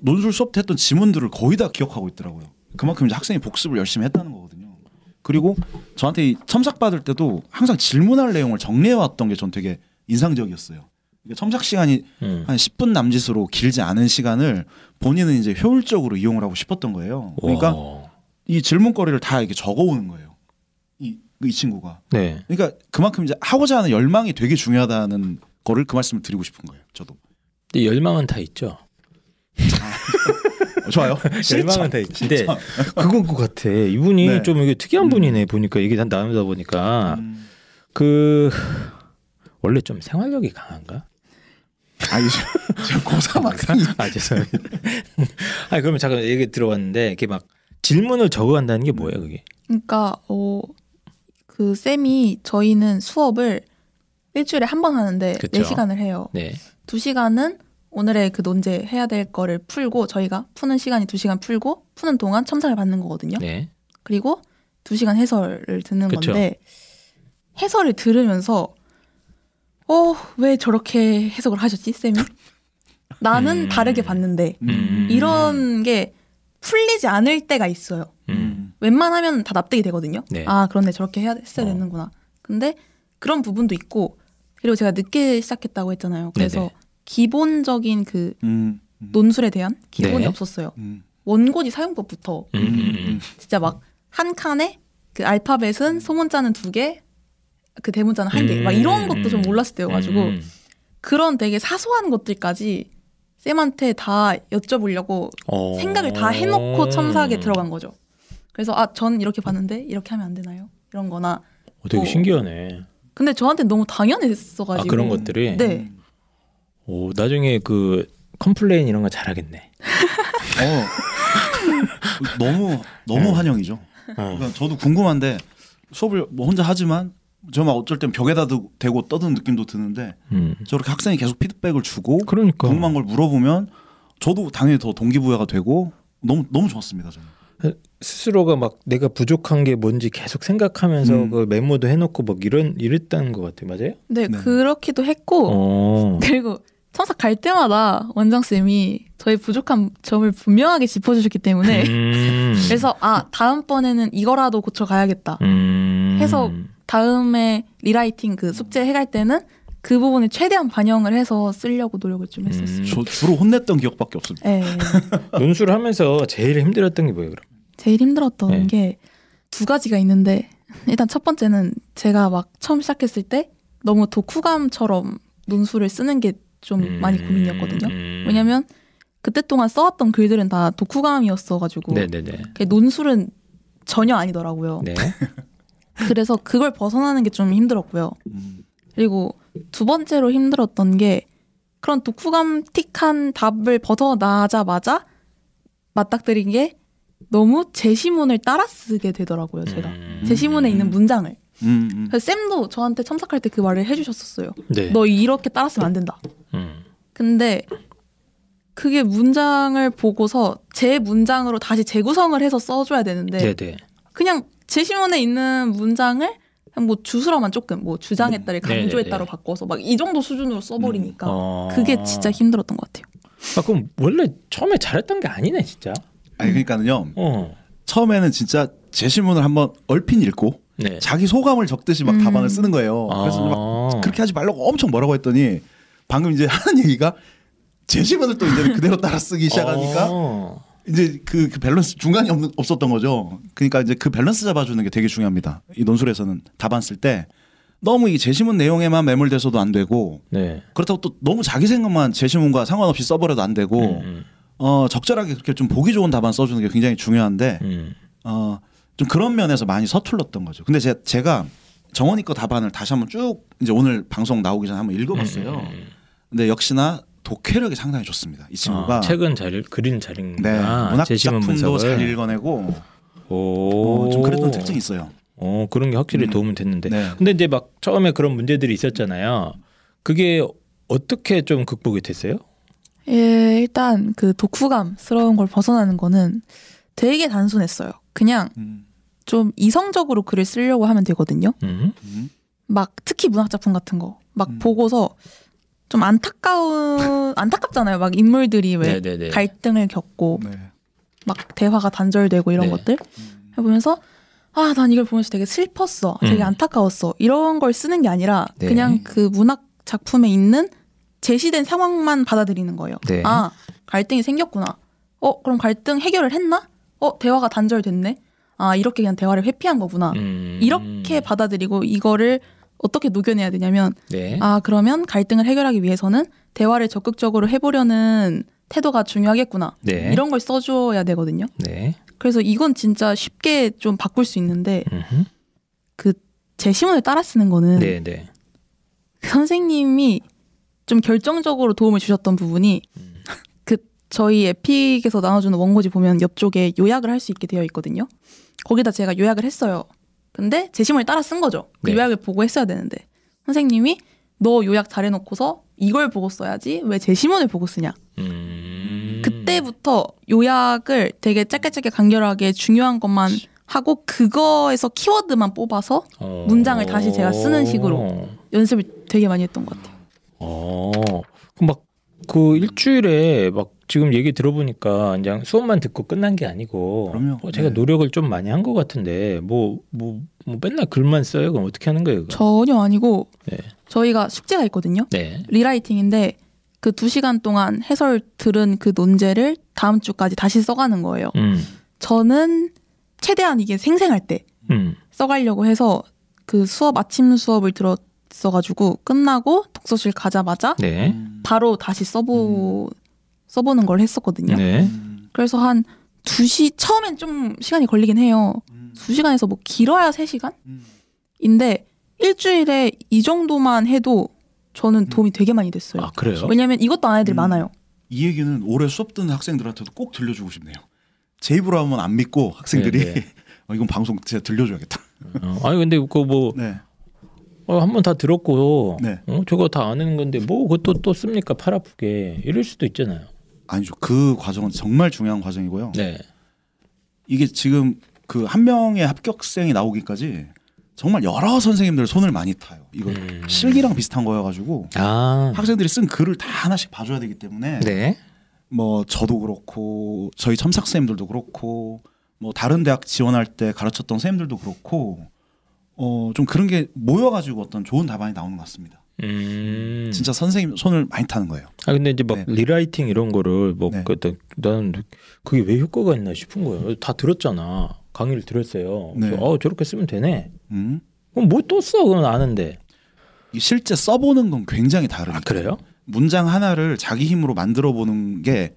논술 수업 때 했던 지문들을 거의 다 기억하고 있더라고요. 그만큼 이제 학생이 복습을 열심히 했다는 거거든요. 그리고 저한테 이 첨삭 받을 때도 항상 질문할 내용을 정리해 왔던 게 전 되게 인상적이었어요. 첨삭 시간이 음. 한 10분 남짓으로 길지 않은 시간을 본인은 이제 효율적으로 이용을 하고 싶었던 거예요. 그러니까 와. 이 질문거리를 다 이렇게 적어오는 거예요. 이, 이 친구가. 네. 그러니까 그만큼 이제 하고자 하는 열망이 되게 중요하다는 거를 그 말씀을 드리고 싶은 거예요. 저도. 근데 열망은 다 있죠. 어, 좋아요. [LAUGHS] 열망은 다 있지. 근데 그건 것 같아. 이분이 네. 좀 이게 특이한 음. 분이네. 보니까 얘기 다 나누다 보니까 음. 그 원래 좀 생활력이 강한가? 아니 지금 고3 학생이 아 죄송합니다. 아니 그러면 잠깐 얘기 들어봤는데 이렇게 막 질문을 적어간다는 게 뭐예요, 그게? 그러니까 어, 그 쌤이 저희는 수업을 일주일에 한 번 하는데 그쵸. 네 시간을 해요. 네. 두 시간은 오늘의 그 논제 해야 될 거를 풀고 저희가 푸는 시간이 두 시간 풀고 푸는 동안 첨삭을 받는 거거든요. 네. 그리고 두 시간 해설을 듣는 그쵸. 건데 해설을 들으면서 어 왜 저렇게 해석을 하셨지 쌤이? 나는 음. 다르게 봤는데 음. 이런 게 풀리지 않을 때가 있어요. 음. 웬만하면 다 납득이 되거든요. 네. 아 그런데 저렇게 해야 했어야 어. 되는구나. 근데 그런 부분도 있고 그리고 제가 늦게 시작했다고 했잖아요. 그래서 네네. 기본적인 그 음, 음, 논술에 대한 기본이 네. 없었어요. 음, 원고지 사용법부터 진짜 막 한 칸에 그 알파벳은 소문자는 두 개, 그 대문자는 한 개, 막 이런 것도 좀 몰랐을 때여가지고 음. 그런 되게 사소한 것들까지 쌤한테 다 여쭤보려고 어. 생각을 다 해놓고 첨삭에 들어간 거죠. 그래서 아, 전 이렇게 봤는데 이렇게 하면 안 되나요? 이런 거나. 어, 되게 어. 신기하네. 근데 저한테 너무 당연했어가지고. 아 그런 것들이. 네. 오 나중에 그 complain 이런 거 잘하겠네. [LAUGHS] 어, 너무 너무 네. 환영이죠. 어. 그러니까 저도 궁금한데 수업을 뭐 혼자 하지만 저 막 어쩔 땐 벽에다 두- 대고 떠드는 느낌도 드는데 음. 저렇게 학생이 계속 피드백을 주고 그러니까 궁금한 걸 물어보면 저도 당연히 더 동기부여가 되고 너무 너무 좋았습니다 저는. 스스로가 막 내가 부족한 게 뭔지 계속 생각하면서 음. 그 메모도 해놓고 막 이런 이랬다는 것 같아요. 맞아요? 네, 네. 그렇기도 했고 어. [LAUGHS] 그리고 첨삭 갈 때마다 원장 쌤이 저희 부족한 점을 분명하게 짚어주셨기 때문에 음. [LAUGHS] 그래서 아 다음 번에는 이거라도 고쳐 가야겠다. 음. 해서 다음에 rewriting 그 숙제 해갈 때는 그 부분을 최대한 반영을 해서 쓰려고 노력을 좀 했었어요. 음. 저 주로 혼냈던 기억밖에 없습니다. 네. [LAUGHS] 논술을 하면서 제일 힘들었던 게 뭐예요, 그럼? 제일 힘들었던 네. 게두 가지가 있는데 [LAUGHS] 일단 첫 번째는 제가 막 처음 시작했을 때 너무 독후감처럼 논술을 쓰는 게좀 음. 많이 고민이었거든요. 음. 왜냐면 그때 동안 써왔던 글들은 다 독후감이었어가지고 네네네. 그 논술은 전혀 아니더라고요. 네. [LAUGHS] 그래서 그걸 벗어나는 게 좀 힘들었고요. 음. 그리고 두 번째로 힘들었던 게 그런 독후감틱한 답을 벗어나자마자 맞닥뜨린 게 너무 제시문을 따라 쓰게 되더라고요, 제가. 음. 제시문에 있는 문장을. 음, 음. 그래서 쌤도 저한테 첨삭할 때 그 말을 해주셨었어요. 네. 너 이렇게 따라 쓰면 안 된다. 음. 근데 그게 문장을 보고서 제 문장으로 다시 재구성을 해서 써줘야 되는데 네네. 그냥 제시문에 있는 문장을 그냥 뭐 주수로만 조금 뭐 주장했다를 네, 네, 강조했다로 네. 바꿔서 막 이 정도 수준으로 써버리니까 어. 그게 진짜 힘들었던 것 같아요. 아 그럼 원래 처음에 잘했던 게 아니네, 진짜. 아니 그러니까는요. 어. 처음에는 진짜 제시문을 한번 얼핏 읽고 네. 자기 소감을 적듯이 막 음. 답안을 쓰는 거예요. 그래서 막 아. 그렇게 하지 말라고 엄청 뭐라고 했더니 방금 이제 하는 얘기가 제시문을 또 이제 그대로 따라 쓰기 시작하니까 어. 이제 그, 그 밸런스 중간이 없, 없었던 거죠. 그러니까 이제 그 밸런스 잡아주는 게 되게 중요합니다. 이 논술에서는 답안 쓸 때 너무 이 제시문 내용에만 매몰돼서도 안 되고 네. 그렇다고 또 너무 자기 생각만 제시문과 상관없이 써버려도 안 되고 음, 어 적절하게 그렇게 좀 보기 좋은 답안 써주는 게 굉장히 중요한데 음. 어 좀 그런 면에서 많이 서툴렀던 거죠. 근데 제, 제가 정원이 거 답안을 다시 한번 쭉 이제 오늘 방송 나오기 전에 한번 읽어봤어요. 음. 근데 역시나 독해력이 상당히 좋습니다. 이 친구가 아, 책은 잘 읽- 그린 잘 읽는 네, 아, 문학 작품도. 잘 읽어내고 오. 어, 좀 그랬던 특징이 있어요. 어 그런 게 확실히 음. 도움은 됐는데. 네. 근데 이제 막 처음에 그런 문제들이 있었잖아요. 그게 어떻게 좀 극복이 됐어요? 예, 일단 그 독후감스러운 걸 벗어나는 거는 되게 단순했어요. 그냥 음, 좀 이성적으로 글을 쓰려고 하면 되거든요. 음. 음, 막 특히 문학 작품 같은 거막 음. 보고서 좀 안타까운 안타깝잖아요. 막 인물들이 왜 네네네. 갈등을 겪고 네. 막 대화가 단절되고 이런 네. 것들 음, 해보면서 아 난 이걸 보면서 되게 슬펐어 되게 음. 안타까웠어 이런 걸 쓰는 게 아니라 네. 그냥 그 문학 작품에 있는 제시된 상황만 받아들이는 거예요 네. 아 갈등이 생겼구나 어 그럼 갈등 해결을 했나 어 대화가 단절됐네 아 이렇게 그냥 대화를 회피한 거구나 음. 이렇게 받아들이고 이거를 어떻게 녹여내야 되냐면 네. 아 그러면 갈등을 해결하기 위해서는 대화를 적극적으로 해보려는 태도가 중요하겠구나 네. 이런 걸 써줘야 되거든요. 네. 그래서 이건 진짜 쉽게 좀 바꿀 수 있는데. 그 제시문을 따라 쓰는 거는 네, 네. 선생님이 좀 결정적으로 도움을 주셨던 부분이 음. 그 저희 에픽에서 나눠주는 원고지 보면 옆쪽에 요약을 할 수 있게 되어 있거든요. 거기다 제가 요약을 했어요. 근데 제시문을 따라 쓴 거죠. 그 네. 요약을 보고 했어야 되는데 선생님이 너 요약 잘해놓고서 이걸 보고 써야지 왜 제시문을 보고 쓰냐. 음. 그때부터 요약을 되게 짧게 짧게 간결하게 중요한 것만 하고 그거에서 키워드만 뽑아서 어. 문장을 다시 제가 쓰는 식으로. 연습을 되게 많이 했던 것 같아요. 어. 막 그 일주일에 막 지금 얘기 들어보니까 그냥 수업만 듣고 끝난 게 아니고 그럼요. 어, 제가 네. 노력을 좀 많이 한 것 같은데 뭐뭐뭐 맨날 글만 써요? 그럼 어떻게 하는 거예요? 그거? 전혀 아니고 네. 저희가 숙제가 있거든요. 네. 리라이팅인데 그 두 시간 동안 해설 들은 그 논제를 다음 주까지 다시 써가는 거예요. 음. 저는 최대한 이게 생생할 때 음. 써가려고 해서 그 수업 아침 수업을 들었 어가지고 끝나고 독서실 가자마자 네. 음. 바로 다시 써보 써보는 걸 했었거든요. 네. 음. 그래서 한 2시 처음엔 좀 시간이 걸리긴 해요. 음. 2시간에서 뭐 길어야 3시간? 음. 인데 일주일에 이 정도만 해도 저는 도움이 되게 많이 됐어요. 아 그래요? 왜냐면 이것도 안 애들이 음. 많아요. 이 얘기는 올해 수업 듣는 학생들한테도 꼭 들려주고 싶네요. 제 입으로 하면 안 믿고 학생들이 네, 네. [LAUGHS] 어, 이건 방송 진짜 들려줘야겠다. 어, 아니 근데 그거 뭐 네. 어, 한 번 다 들었고 네. 어, 저거 다 아는 건데 뭐 그것도 또 씁니까 팔 아프게 이럴 수도 있잖아요. 아니죠. 그 과정은 정말 중요한 과정이고요. 네. 이게 지금 그 한 명의 합격생이 나오기까지 정말 여러 선생님들 손을 많이 타요. 이거 음. 실기랑 비슷한 거여가지고 아. 학생들이 쓴 글을 다 하나씩 봐줘야 되기 때문에 네. 뭐 저도 그렇고 저희 첨삭 선생님들도 그렇고 뭐 다른 대학 지원할 때 가르쳤던 선생님들도 그렇고 어 좀 그런 게 모여가지고 어떤 좋은 답안이 나오는 것 같습니다. 음. 진짜 선생님 손을 많이 타는 거예요. 아 근데 이제 막 네. 리라이팅 이런 거를 뭐 네. 그, 나는 그게 왜 효과가 있나 싶은 거예요. 다 들었잖아. 강의를 들었어요. 네. 그래서 어 저렇게 쓰면 되네. 음. 그럼 뭐또 써? 그건 아는데. 이 실제 써보는 건 굉장히 다르니까. 아 그래요? 문장 하나를 자기 힘으로 만들어 보는 게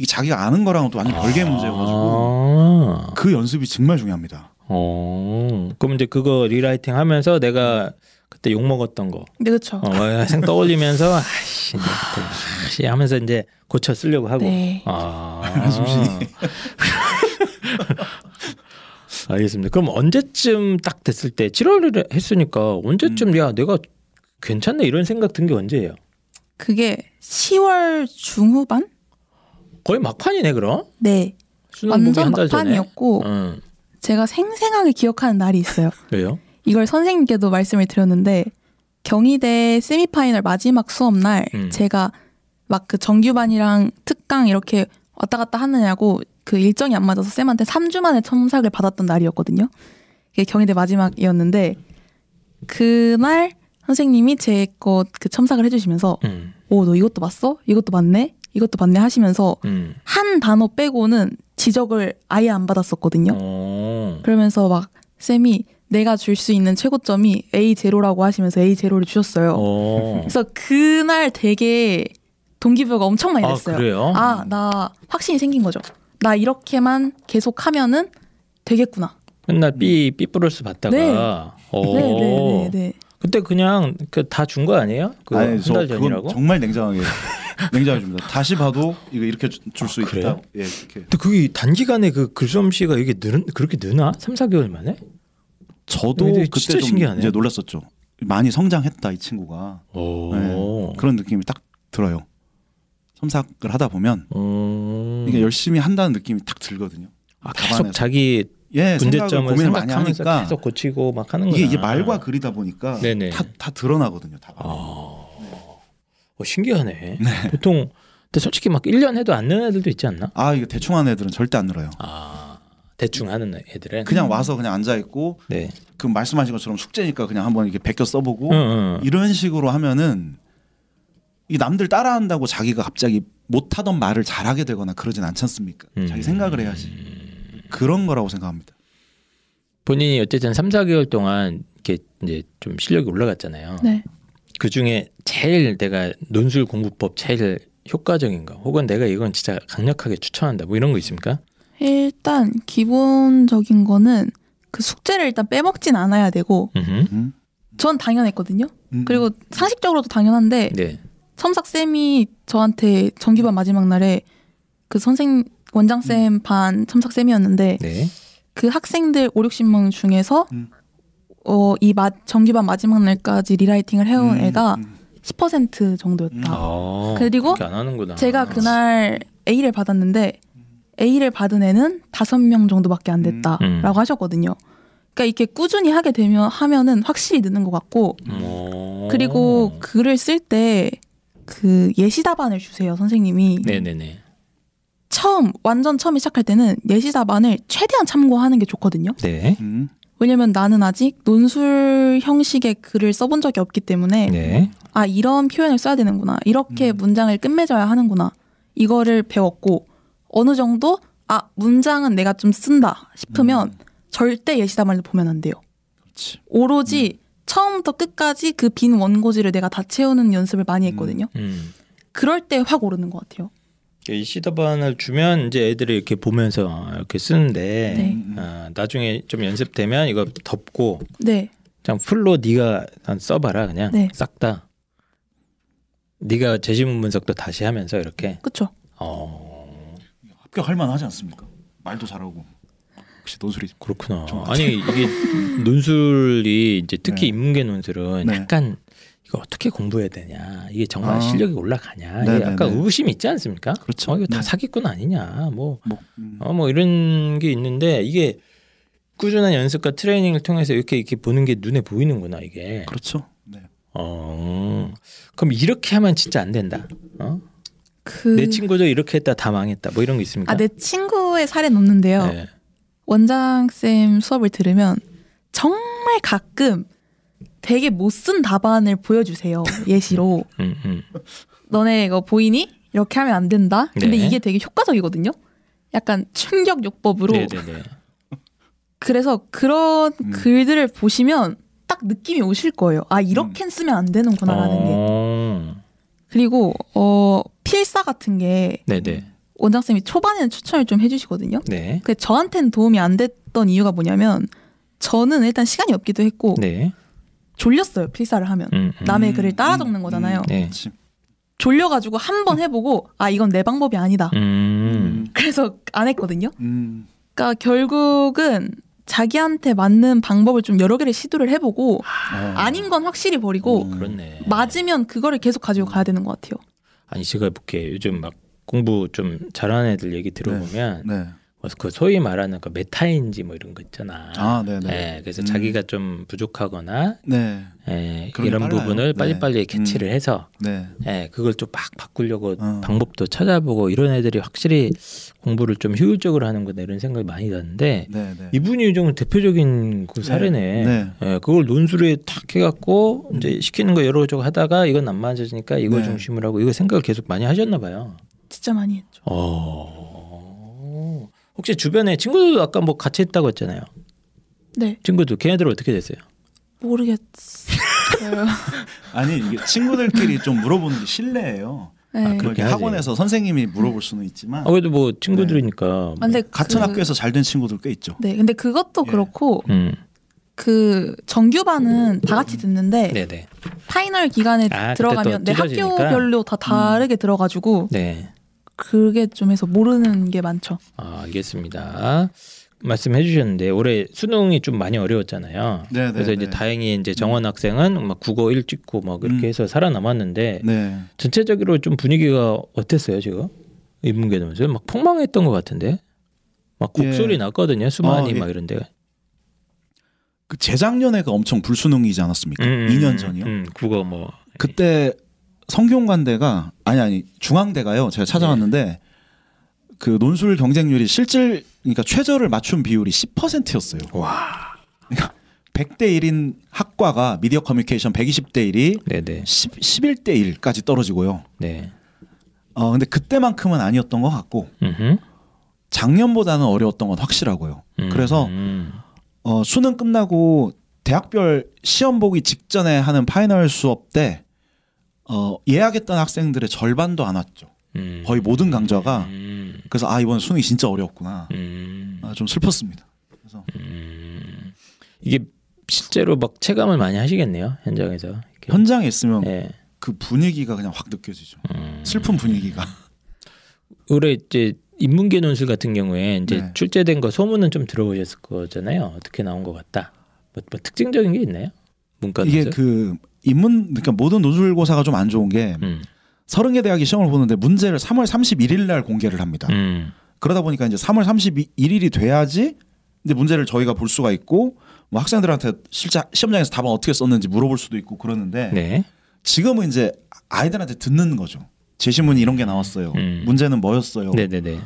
이 자기가 아는 거랑은 또 완전 별개의 문제여가지고 아. 그 연습이 정말 중요합니다. 어. 그럼 이제 그거 리라이팅 하면서 내가 그때 욕 먹었던 거, 네, 그렇죠. 어, 막생 떠올리면서 [LAUGHS] 아씨, 그때 아씨 하면서 이제 고쳐 쓰려고 하고. 네. 아. [LAUGHS] [LAUGHS] 알겠습니다. 그럼 언제쯤 딱 됐을 때 7월에 했으니까 언제쯤 야 내가 괜찮네 이런 생각 든 게 언제예요? 그게 10월 중후반? 거의 막판이네 그럼? 네. 완전. 막판이었고 응. 제가 생생하게 기억하는 날이 있어요. [LAUGHS] 왜요? 이걸 선생님께도 말씀을 드렸는데 경희대 세미파이널 마지막 수업 날 음. 제가 막 그 정규반이랑 특강 이렇게 왔다 갔다 하느냐고 그 일정이 안 맞아서 쌤한테 3주 만에 첨삭을 받았던 날이었거든요. 그게 경희대 마지막이었는데 그날 선생님이 제 거 그 첨삭을 해주시면서 음. 오너 이것도 봤어? 이것도 봤네? 이것도 봤네 하시면서 음. 한 단어 빼고는 지적을 아예 안 받았었거든요. 어. 그러면서 막 쌤이 내가 줄 수 있는 최고점이 A 제로라고 하시면서 A 제로를 주셨어요. 어. 그래서 그날 되게 동기부여가 엄청 많이 아 됐어요. 그래요? 아, 나 확신이 생긴 거죠. 나 이렇게만 계속 하면은 되겠구나. 맨날 삐 삐뿌러스 받다가. 네. 어. 네, 네, 네, 네. 그때 그냥 그 다 준 거 아니에요? 그 아니, 한저달 그건 전이라고? 정말 냉정하게 [LAUGHS] 냉정하게 줍니다. 다시 봐도 이거 이렇게 줄수 아, 있다. 그래요? 예, 이렇게. 근데 그게 단기간에 그 글솜씨가 이게 느 그렇게 느나? 3, 4개월 만에? 저도 그때 진짜 좀 신기하네. 이제 놀랐었죠. 많이 성장했다 이 친구가. 오. 네, 그런 느낌이 딱 들어요. 첨삭을 하다 보면 음. 이게 열심히 한다는 느낌이 딱 들거든요. 아, 답안에서. 계속 자기 예, 문제점을 고민을 많이 하니까 계속 고치고 막 하는 거야. 이게, 말과 글이다 보니까. 다, 다 드러나거든요. 다. 아, 어, 신기하네. 보통 근데 솔직히 막 1년 해도 안 느는 애들도 있지 않나? 아 이거 대충 하는 애들은 절대 안 늘어요. 아, 대충 하는 애들은 그냥 와서 그냥 앉아 있고 네. 그 말씀하신 것처럼 숙제니까 그냥 한번 이렇게 베껴 써보고 응, 응. 이런 식으로 하면은 이 남들 따라한다고 자기가 갑자기 못하던 말을 잘하게 되거나 그러진 않지 않습니까? 음. 자기 생각을 해야지. 그런 거라고 생각합니다. 본인이 어쨌든 3, 4개월 동안 이렇게 이제 좀 실력이 올라갔잖아요. 네. 그 중에 제일 내가 논술 공부법 제일 효과적인 거, 혹은 내가 이건 진짜 강력하게 추천한다, 뭐 이런 거 있습니까? 일단 기본적인 거는 그 숙제를 일단 빼먹진 않아야 되고 음흠. 음? 전 당연했거든요. 음. 그리고 상식적으로도 당연한데 네. 첨삭 쌤이 저한테 정기반 마지막 날에 그 선생 원장 쌤반 첨삭 쌤이었는데 네. 그 학생들 5, 60명 중에서 음. 어, 이 마, 정기반 마지막 날까지 리라이팅을 해온 음, 애가 음. 10% 정도였다. 아, 그리고 그렇게 안 하는구나. 제가 그날 A를 받았는데 A를 받은 애는 다섯 명 정도밖에 안 됐다라고 음. 하셨거든요. 그러니까 이렇게 꾸준히 하게 되면 하면은 확실히 느는 것 같고 어. 그리고 글을 쓸 때 그 예시 답안을 주세요 선생님이 네네네. 처음 완전 처음에 시작할 때는 예시 답안을 최대한 참고하는 게 좋거든요. 네. 음. 왜냐면 나는 아직 논술 형식의 글을 써본 적이 없기 때문에 네. 아 이런 표현을 써야 되는구나 이렇게 음. 문장을 끝맺어야 하는구나 이거를 배웠고 어느 정도 아 문장은 내가 좀 쓴다 싶으면 음. 절대 예시담을 보면 안 돼요. 그렇지. 오로지 처음부터 끝까지 그 빈 원고지를 내가 다 채우는 연습을 많이 했거든요. 음. 그럴 때 확 오르는 것 같아요. 이 시다반을 주면 이제 애들이 이렇게 보면서 이렇게 쓰는데 네. 음. 아, 나중에 좀 연습되면 이거 덮고 네, 그냥 풀로 네가 난 써봐라 그냥 네. 싹 다. 네가 제시문 분석도 다시 하면서 이렇게. 그렇죠. 어 합격할 만하지 않습니까? 말도 잘하고. 역시 논술이 그렇구나. 아니 이게 논술이 이제 특히 네. 인문계 논술은 네. 약간 이거 어떻게 공부해야 되냐 이게 정말 아. 실력이 올라가냐 네, 이게 네, 약간 네. 의심이 있지 않습니까? 그렇죠. 어, 이거 다 네. 사기꾼 아니냐 뭐뭐 음. 어, 뭐 이런 게 있는데 이게 꾸준한 연습과 트레이닝을 통해서 이렇게 이렇게 보는 게 눈에 보이는구나 이게. 그렇죠. 네. 어. 그럼 이렇게 하면 진짜 안 된다. 어? 그... 내 친구도 이렇게 했다 다 망했다. 뭐 이런 거 있습니까? 아, 내 친구의 사례는 없는데요. 네. 원장 쌤 수업을 들으면 정말 가끔 되게 못 쓴 답안을 보여주세요 예시로 음, 음. 너네 이거 보이니 이렇게 하면 안 된다 근데 네. 이게 되게 효과적이거든요 약간 충격 요법으로 네네네. 그래서 그런 음. 글들을 보시면 딱 느낌이 오실 거예요 아 이렇게 쓰면 안 되는구나라는 게 어. 그리고 어 필사 같은 게 네네. 원장 쌤이 초반에는 추천을 좀 해주시거든요 네. 그 저한테는 도움이 안 됐던 이유가 뭐냐면 저는 일단 시간이 없기도 했고 네. 졸렸어요 필사를 하면 음, 음. 남의 음, 글을 따라 음, 적는 거잖아요. 네. 졸려가지고 한 번 해보고 아 이건 내 방법이 아니다. 음. 그래서 안 했거든요. 음. 그러니까 결국은 자기한테 맞는 방법을 좀 여러 개를 시도를 해보고 어. 아닌 건 확실히 버리고 음. 그렇네. 맞으면 그거를 계속 가지고 가야 되는 것 같아요. 아니 제가 볼게 요즘 막 공부 좀 잘하는 애들 얘기 들어보면 네. 뭐 그 소위 말하는 그 메타인지 뭐 이런 거 있잖아. 아, 네네. 예, 그래서 음. 자기가 좀 부족하거나 네. 예, 이런 빨라요. 부분을 네. 빨리빨리 캐치를 해서 네. 예, 그걸 좀 막 바꾸려고 어. 방법도 찾아보고 이런 애들이 확실히 공부를 좀 효율적으로 하는구나 이런 생각이 많이 드는데 네. 네. 이분이 좀 대표적인 그 사례네. 네. 예, 그걸 논술에 탁 해갖고 이제 시키는 거 여러 쪽 하다가 이건 안 맞아지니까 이거 네. 중심으로 하고 이거 생각을 계속 많이 하셨나 봐요. 진짜 많이 했죠. 어. 혹시 주변에 친구들도 아까 뭐 같이 했다고 했잖아요. 네 친구들 걔네들 어떻게 됐어요? 모르겠어요. [LAUGHS] 아니 이게 친구들끼리 좀 물어보는 게 신뢰예요. 네. 아, 그렇게. 학원에서 선생님이 물어볼 수는 있지만 아, 그래도 뭐 친구들이니까. 뭐. 아, 근데 같은 그- 학교에서 잘 된 친구들 꽤 있죠. 네 근데 그것도 예. 그렇고 음, 그 정규반은 다 같이 듣는데 네네. 파이널 기간에 아, 들어가면 찢어지니까? 학교별로 다 다르게 들어가지고 네. 그게 좀 해서 모르는 게 많죠. 아, 알겠습니다. 말씀해 주셨는데 올해 수능이 좀 많이 어려웠잖아요. 네, 네, 그래서 이제 네. 다행히 이제 정원 학생은 막 국어 일 찍고 막 이렇게 음. 해서 살아남았는데 네. 전체적으로 좀 분위기가 어땠어요 지금? 인문계 논술 막 폭망했던 것 같은데 막 곡소리 예. 났거든요 수만이 어, 예. 막 이런데 그 재작년에가 엄청 불수능이지 않았습니까? 음, 2년 전이요. 음, 국어 뭐 그때 성균관대가 아니 아니 중앙대가요. 제가 찾아왔는데 그 논술 경쟁률이 실질 그러니까 최저를 맞춘 비율이 10%였어요. 와. 100대 1인 학과가 미디어 커뮤니케이션 120대 1이 네네 10, 11대 1까지 떨어지고요. 네. 어 근데 그때만큼은 아니었던 것 같고 음흠. 작년보다는 어려웠던 건 확실하고요. 음, 그래서 음. 어, 수능 끝나고 대학별 시험 보기 직전에 하는 파이널 수업 때 어, 예약했던 학생들의 절반도 안 왔죠. 음. 거의 모든 강좌가 음. 그래서 아 이번 수능이 진짜 어려웠구나. 음. 아, 좀 슬펐습니다. 그래서 음. 이게 실제로 막 체감을 많이 하시겠네요 현장에서. 이렇게. 현장에 있으면 네. 그 분위기가 그냥 확 느껴지죠. 음. 슬픈 분위기가. [LAUGHS] 올해 이제 인문계 논술 같은 경우에 이제 네. 출제된 거 소문은 좀 들어보셨을 거잖아요. 어떻게 나온 것 같다. 뭐, 뭐 특징적인 게 있나요? 문과 이게 논술? 그 인문 그러니까 모든 논술고사가 좀 안 좋은 게 음. 서른 개 대학이 시험을 보는데 문제를 3월 31일 날 공개를 합니다. 음. 그러다 보니까 이제 3월 31일이 돼야지 근데 문제를 저희가 볼 수가 있고 뭐 학생들한테 실제 시험장에서 답안 어떻게 썼는지 물어볼 수도 있고 그러는데 네. 지금은 이제 아이들한테 듣는 거죠. 제시문이 이런 게 나왔어요. 음. 문제는 뭐였어요? 네네네.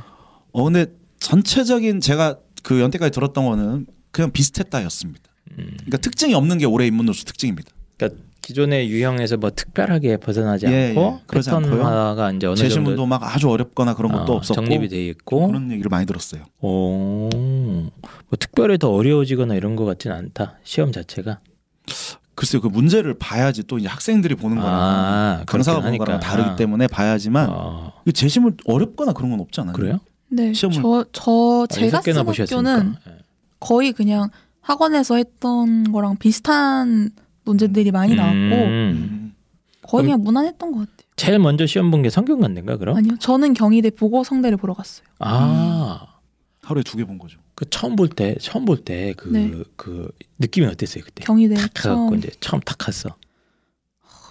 어 근데 전체적인 제가 그 연대까지 들었던 거는 그냥 비슷했다였습니다. 음. 그러니까 특징이 없는 게 올해 인문노수 특징입니다. 그러니까 기존의 유형에서 뭐 특별하게 벗어나지 예, 않고 예. 패턴화가 이제 어느 제시문도 정도 막 아주 어렵거나 그런 것도 어, 없었고 정립이 돼 있고 그런 얘기를 많이 들었어요. 오, 뭐 특별히 더 어려워지거나 이런 것 같지는 않다. 시험 자체가. 글쎄요, 그 문제를 봐야지 또 이제 학생들이 보는 거랑 아, 강사가 보는 거랑. 다르기 때문에 봐야지만 어, 그 제시문 어렵거나 그런 건 없지 않아요? 그래요? 네, 시험을- 저, 저 아, 제가 쓴. 학교는 예. 거의 그냥 학원에서 했던 거랑 비슷한 논제들이 많이 나왔고 음. 음. 거의 그냥 무난했던 것 같아요. 제일 먼저 시험 본 게 성균관대인가 그럼? 아니요, 저는 경희대 보고 성대를 보러 갔어요. 아, 하루에 두 개 본 거죠. 그 처음 볼 때 처음 볼 때 그그 네. 느낌이 어땠어요 그때? 경희대 탁 처음 이제 처음 탁 갔어.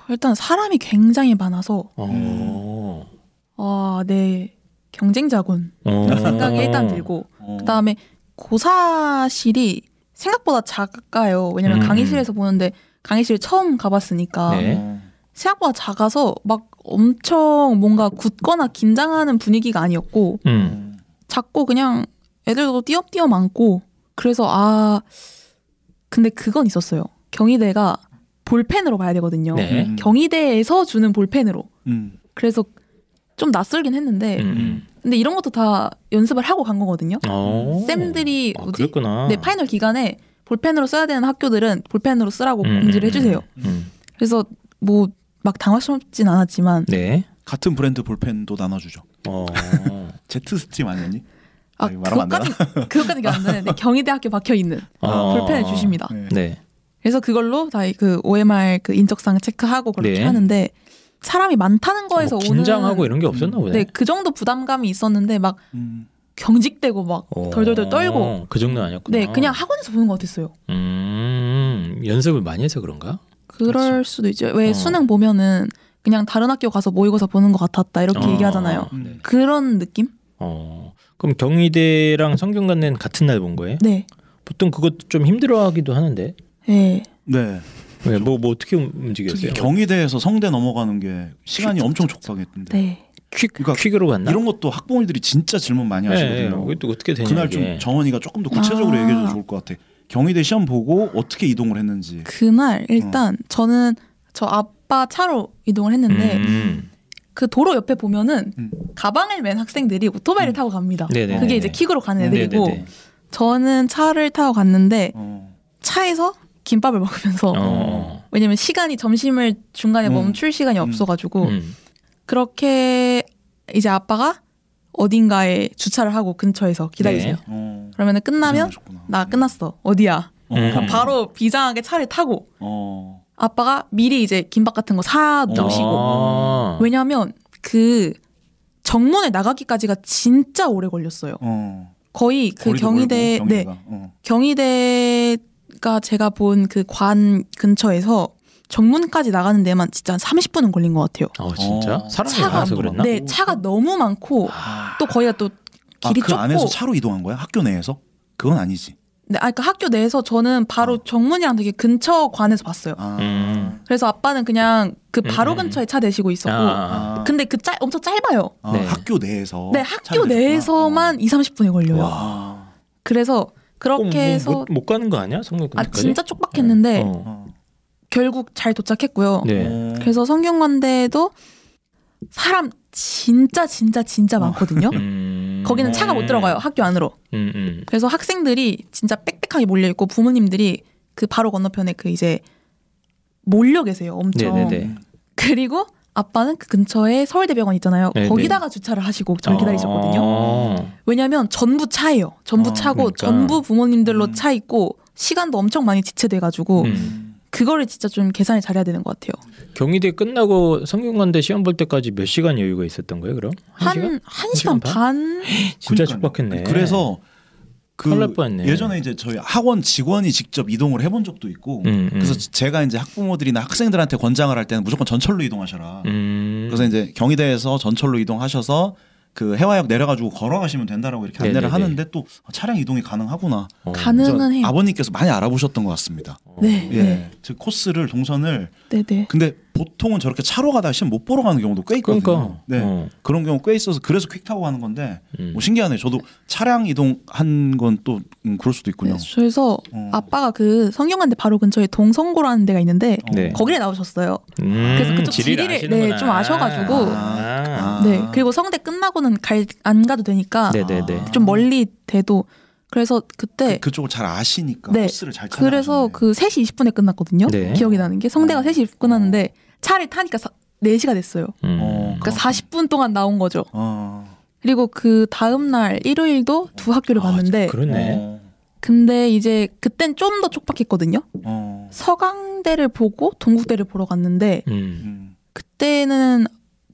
일단 사람이 굉장히 많아서 어. 아, 네 경쟁자군 어. 생각이 일단 들고 어. 그 다음에 고사실이 생각보다 작아요. 왜냐면 음. 강의실에서 보는데 강의실 처음 가봤으니까 네. 어. 생각보다 작아서 막 엄청 뭔가 굳거나 긴장하는 분위기가 아니었고 음. 작고 그냥 애들도 띄엄띄엄 앉고 그래서 아 근데 그건 있었어요. 경희대가 볼펜으로 봐야 되거든요. 네. 음. 경희대에서 주는 볼펜으로. 음. 그래서 좀 낯설긴 했는데 음. 근데 이런 것도 다 연습을 하고 간 거거든요. 어. 쌤들이 아, 뭐지? 그랬구나. 네 파이널 기간에 볼펜으로 써야 되는 학교들은 볼펜으로 쓰라고 음, 공지를 음, 해주세요. 음. 그래서 뭐 막 당황스럽진 않았지만 네. 같은 브랜드 볼펜도 나눠주죠. 어. [LAUGHS] 제트 스팀 아니었니? 아안 그것까지 그것까지 안 되는데 경희대 학교 박혀 있는 어. 볼펜을 주십니다. 네. 네. 그래서 그걸로 다 그 OMR 그 인적사항 체크하고 그렇게 네. 하는데 사람이 많다는 거에서 뭐 오는 긴장하고 이런 게 없었나 보네. 네, 그 정도 부담감이 있었는데 막 음. 경직되고 막 어. 덜덜덜 떨고 그 정도 아니었구나. 네, 그냥 학원에서 보는 것 같았어요. 음. 연습을 많이 해서 그런가? 그럴 수도 있죠. 왜 어. 수능 보면은 그냥 다른 학교 가서 모의고사 보는 것 같았다 이렇게 어. 얘기하잖아요. 네. 그런 느낌? 어. 그럼 경희대랑 성균관대는 같은 날 본 거예요? 네. 보통 그것도 좀 힘들어하기도 하는데. 네. 네. 왜뭐뭐 어떻게 움직였어요? 경희대에서 성대 넘어가는 게 시간이 엄청 촉박했던데. 네. 퀵 그러니까 퀵으로 갔나? 이런 것도 학부모님들이 진짜 질문 많이 네, 하시거든요. 이게 또 어떻게 되냐 그날. 좀 정원이가 조금 더 구체적으로 아. 얘기해줘도 좋을 것 같아. 경희대 시험 보고 어떻게 이동을 했는지. 그날 일단 저는 저 아빠 차로 이동을 했는데 음. 그 도로 옆에 보면은 음. 가방을 맨 학생들이 오토바이를 음. 타고 갑니다. 네네네. 그게 이제 킥으로 가는 애들이고 네네네. 저는 차를 타고 갔는데 어. 차에서 김밥을 [LAUGHS] 먹으면서 어. 왜냐면 시간이 점심을 중간에 음. 멈출 시간이 음. 없어가지고 음. 그렇게 이제 아빠가 어딘가에 주차를 하고 근처에서 기다리세요. 네. 어. 그러면은 끝나면 고생하셨구나. 나 끝났어 어디야? 어. 음. 그럼 바로 비장하게 차를 타고 어. 아빠가 미리 이제 김밥 같은 거 사 놓으시고 어. 왜냐하면 그 정문에 나가기까지가 진짜 오래 걸렸어요. 어. 거의 그 경희대 멀고, 네. 어. 경희대가 제가 본 그 관 근처에서 정문까지 나가는 데만 진짜 한 30분은 걸린 것 같아요. 어 진짜? 어. 사람이 차가 많아서 그랬나? 네, 차가 너무 많고 아. 또 거기가 또 아, 길이 그 좁고 안에서 차로 이동한 거야? 학교 내에서? 그건 아니지. 네, 아, 그러니까 학교 내에서 저는 바로 정문이랑 되게 근처 관에서 봤어요. 아. 음. 그래서 아빠는 그냥 그 바로 음, 음. 근처에 차 대시고 있었고 아. 아. 근데 그 짧, 엄청 짧아요. 아, 네. 학교 내에서. 네, 학교. 내에서만 2, 30분이 걸려요. 어. 와. 그래서 그렇게 어, 뭐, 해서 못, 못 가는 거 아니야? 아 성균관대까지? 진짜 촉박했는데 어. 어. 결국 잘 도착했고요. 네. 어. 그래서 성균관대도 사람 진짜 진짜 진짜 많거든요. [LAUGHS] 음. 거기는 차가 못 들어가요 학교 안으로. 음, 음. 그래서 학생들이 진짜 빽빽하게 몰려 있고 부모님들이 그 바로 건너편에 그 이제 몰려 계세요. 엄청. 네네네. 그리고 아빠는 그 근처에 서울대병원 있잖아요. 네네. 거기다가 주차를 하시고 저를 기다리셨거든요. 어. 왜냐하면 전부 차예요. 전부 어, 차고 그러니까. 전부 부모님들로 음. 차 있고 시간도 엄청 많이 지체돼가지고 음. 그거를 진짜 좀 계산을 잘해야 되는 것 같아요. 경희대 끝나고 성균관대 시험 볼 때까지 몇 시간 여유가 있었던 거예요? 그럼 한, 시간? 한한 시간 시간 반? [GASPS] 진짜 그러니까요. 촉박했네. 그래서 그. 예전에 이제 저희 학원 직원이 직접 이동을 해본 적도 있고 음, 음. 그래서 제가 이제 학부모들이나 학생들한테 권장을 할 때는 무조건 전철로 이동하셔라. 음. 그래서 이제 경희대에서 전철로 이동하셔서 그 해화역 내려가지고 걸어가시면 된다라고 이렇게 안내를 네네네. 하는데 또 차량 이동이 가능하구나. 어. 가능은 해요. 아버님께서 많이 알아보셨던 것 같습니다. 네, 예, 네, 즉 코스를 동선을 네, 네. 근데 보통은 저렇게 차로 가다가 시험 못 보러 가는 경우도 꽤 있거든요. 그러니까. 네. 어. 그런 경우 꽤 있어서 그래서 퀵 타고 가는 건데 음. 뭐 신기하네요. 저도 차량 이동한 건또 음, 그럴 수도 있군요. 네, 그래서 어. 아빠가 그 성균관대 바로 근처에 동성고라는 데가 있는데 네. 거기에 나오셨어요. 음, 그래서 그쪽 지리를 지리를. 네, 좀 아셔가지고. 아. 아. 네. 그리고 성대 끝나고는 갈, 안 가도 되니까 네네네. 좀 멀리 돼도 그래서 그때 그, 그쪽을 잘 아시니까 네. 코스를 잘 찾아. 그래서 그 3시 20분에 끝났거든요. 네. 기억이 나는 게 성대가 어. 3시 20분 끝났는데 차를 타니까 사, 4시가 됐어요. 음. 어. 그러니까 40분 동안 나온 거죠. 어. 그리고 그 다음 날 일요일도 두 학교를 아, 갔는데 그러네. 어. 근데 이제 그땐 좀 더 촉박했거든요. 어. 서강대를 보고 동국대를 보러 갔는데 음. 음. 그때는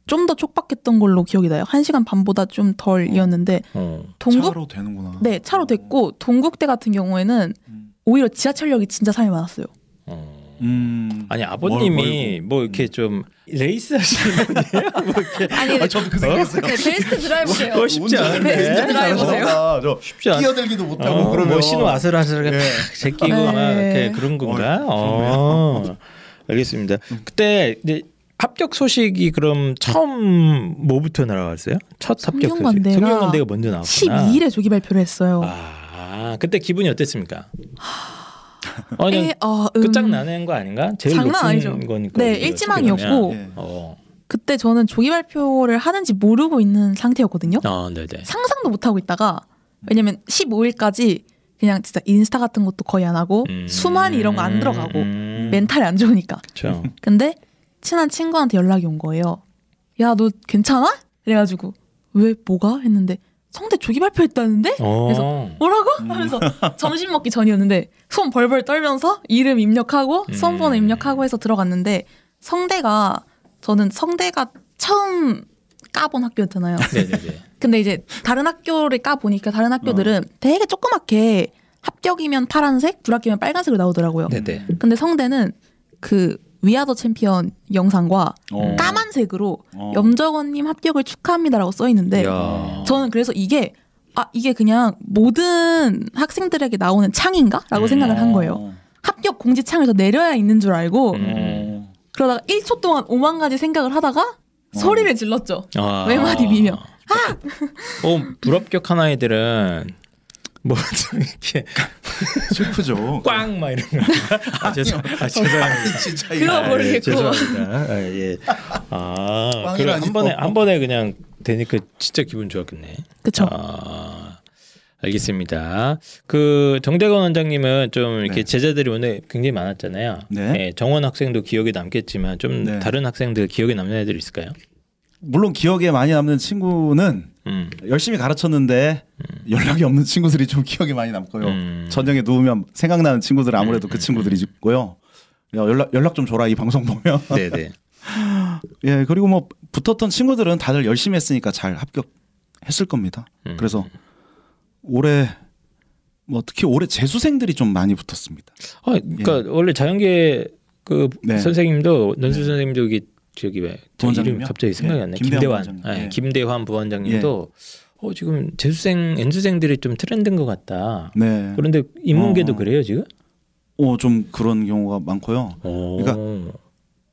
좀 더 촉박했던 걸로 기억이 나요. 한 시간 반보다 좀 덜이었는데 어. 동국 차로 되는구나. 네 차로 됐고 동국대 같은 경우에는 음. 오히려 지하철역이 진짜 사람이 많았어요. 어. 음. 아니 아버님이 멀- 뭐 이렇게 좀 레이스 하시는 분이에요? 뭐 이렇게 [LAUGHS] 아니 아, 저도 그 생각했어요. 네, 베스트 드라이버세요. 어, 쉽지 않은데. 베스트 드라이버세요. 저 쉽지 않. 끼어들기도 못하고 어, 그러면 뭐 신호 아슬아슬하게 예. 탁 제끼고 네. 막 이렇게 그런 건가? 어, 알겠습니다. 그때 이제 합격 소식이 그럼 처음 뭐부터 날아갔어요? 첫 합격 소식. 성균관대가 먼저 나왔구나. 12일에 조기 발표를 했어요. 아, 그때 기분이 어땠습니까? [GASPS] 어, 에, 어, 음, 끝장나는 거 아닌가? 제일 장난 높은 아니죠. 거니까. 네, 일지망이었고. 어. 그때 저는 조기 발표를 하는지 모르고 있는 상태였거든요. 아, 네, 네. 상상도 못 하고 있다가 왜냐면 15일까지 그냥 진짜 인스타 같은 것도 거의 안 하고 음. 수만 이런 거 안 들어가고 음. 멘탈이 안 좋으니까. 그렇죠. 근데 친한 친구한테 연락이 온 거예요. 야, 너 괜찮아? 그래가지고 왜 뭐가 했는데 성대 조기 발표했다는데? 어. 뭐라고? 하면서 점심 먹기 전이었는데 손 벌벌 떨면서 이름 입력하고 수험번호 음. 입력하고 해서 들어갔는데 성대가 저는 성대가 처음 까본 학교였잖아요. [LAUGHS] 네, 네, 네. 근데 이제 다른 학교를 까 보니까 다른 학교들은 되게 조그맣게 합격이면 파란색, 불합격이면 빨간색으로 나오더라고요. 네, 네. 근데 성대는 그 위아더 챔피언 영상과 어. 까만색으로 어. 염정원님 합격을 축하합니다라고 써 있는데 이야. 저는 그래서 이게 아 이게 그냥 모든 학생들에게 나오는 창인가라고 음. 생각을 한 거예요. 어. 합격 공지 창을 더 내려야 있는 줄 알고 음. 어. 그러다가 1초 동안 오만 가지 생각을 하다가 소리를 질렀죠. 아. 외마디 밀며. 어, 불합격한 아이들은 뭐좀 이렇게 [LAUGHS] 슬프죠. 꽝 막 이런 거. 아, 죄송, 아, 죄송합니다. 진짜 그거 이거. 아, 예, 모르겠고. 죄송합니다. 아, 예. 아, 그래. 한 번에 한 번에 그냥 되니까 진짜 기분 좋았겠네. 아, 알겠습니다. 그 정대건 원장님은 좀 이렇게 네. 제자들이 오늘 굉장히 많았잖아요. 네. 예, 정원 학생도 기억에 남겠지만 좀 네. 다른 학생들 기억에 남는 애들 있을까요? 물론 기억에 많이 남는 친구는 음. 열심히 가르쳤는데 연락이 없는 친구들이 좀 기억에 많이 남고요. 음. 저녁에 누우면 생각나는 친구들은 아무래도 그 친구들이 있고요. 야, 연락 연락 좀 줘라 이 방송 보면. 네, 네. [LAUGHS] 예 그리고 뭐 붙었던 친구들은 다들 열심히 했으니까 잘 합격했을 겁니다. 음. 그래서 올해 뭐 특히 올해 재수생들이 좀 많이 붙었습니다. 아, 그러니까 원래 자연계 그 예. 네. 선생님도 논술 선생님도 여기 저기 왜저 부원장님이요? 갑자기 생각이 예, 안 나. 김대환 김대환. 부원장님. 예, 예. 김대환 부원장님도 어 지금 재수생 N수생들이 좀 트렌드인 것 같다. 네. 그런데 인문계도 어. 그래요 지금? 어 좀 그런 경우가 많고요. 오. 그러니까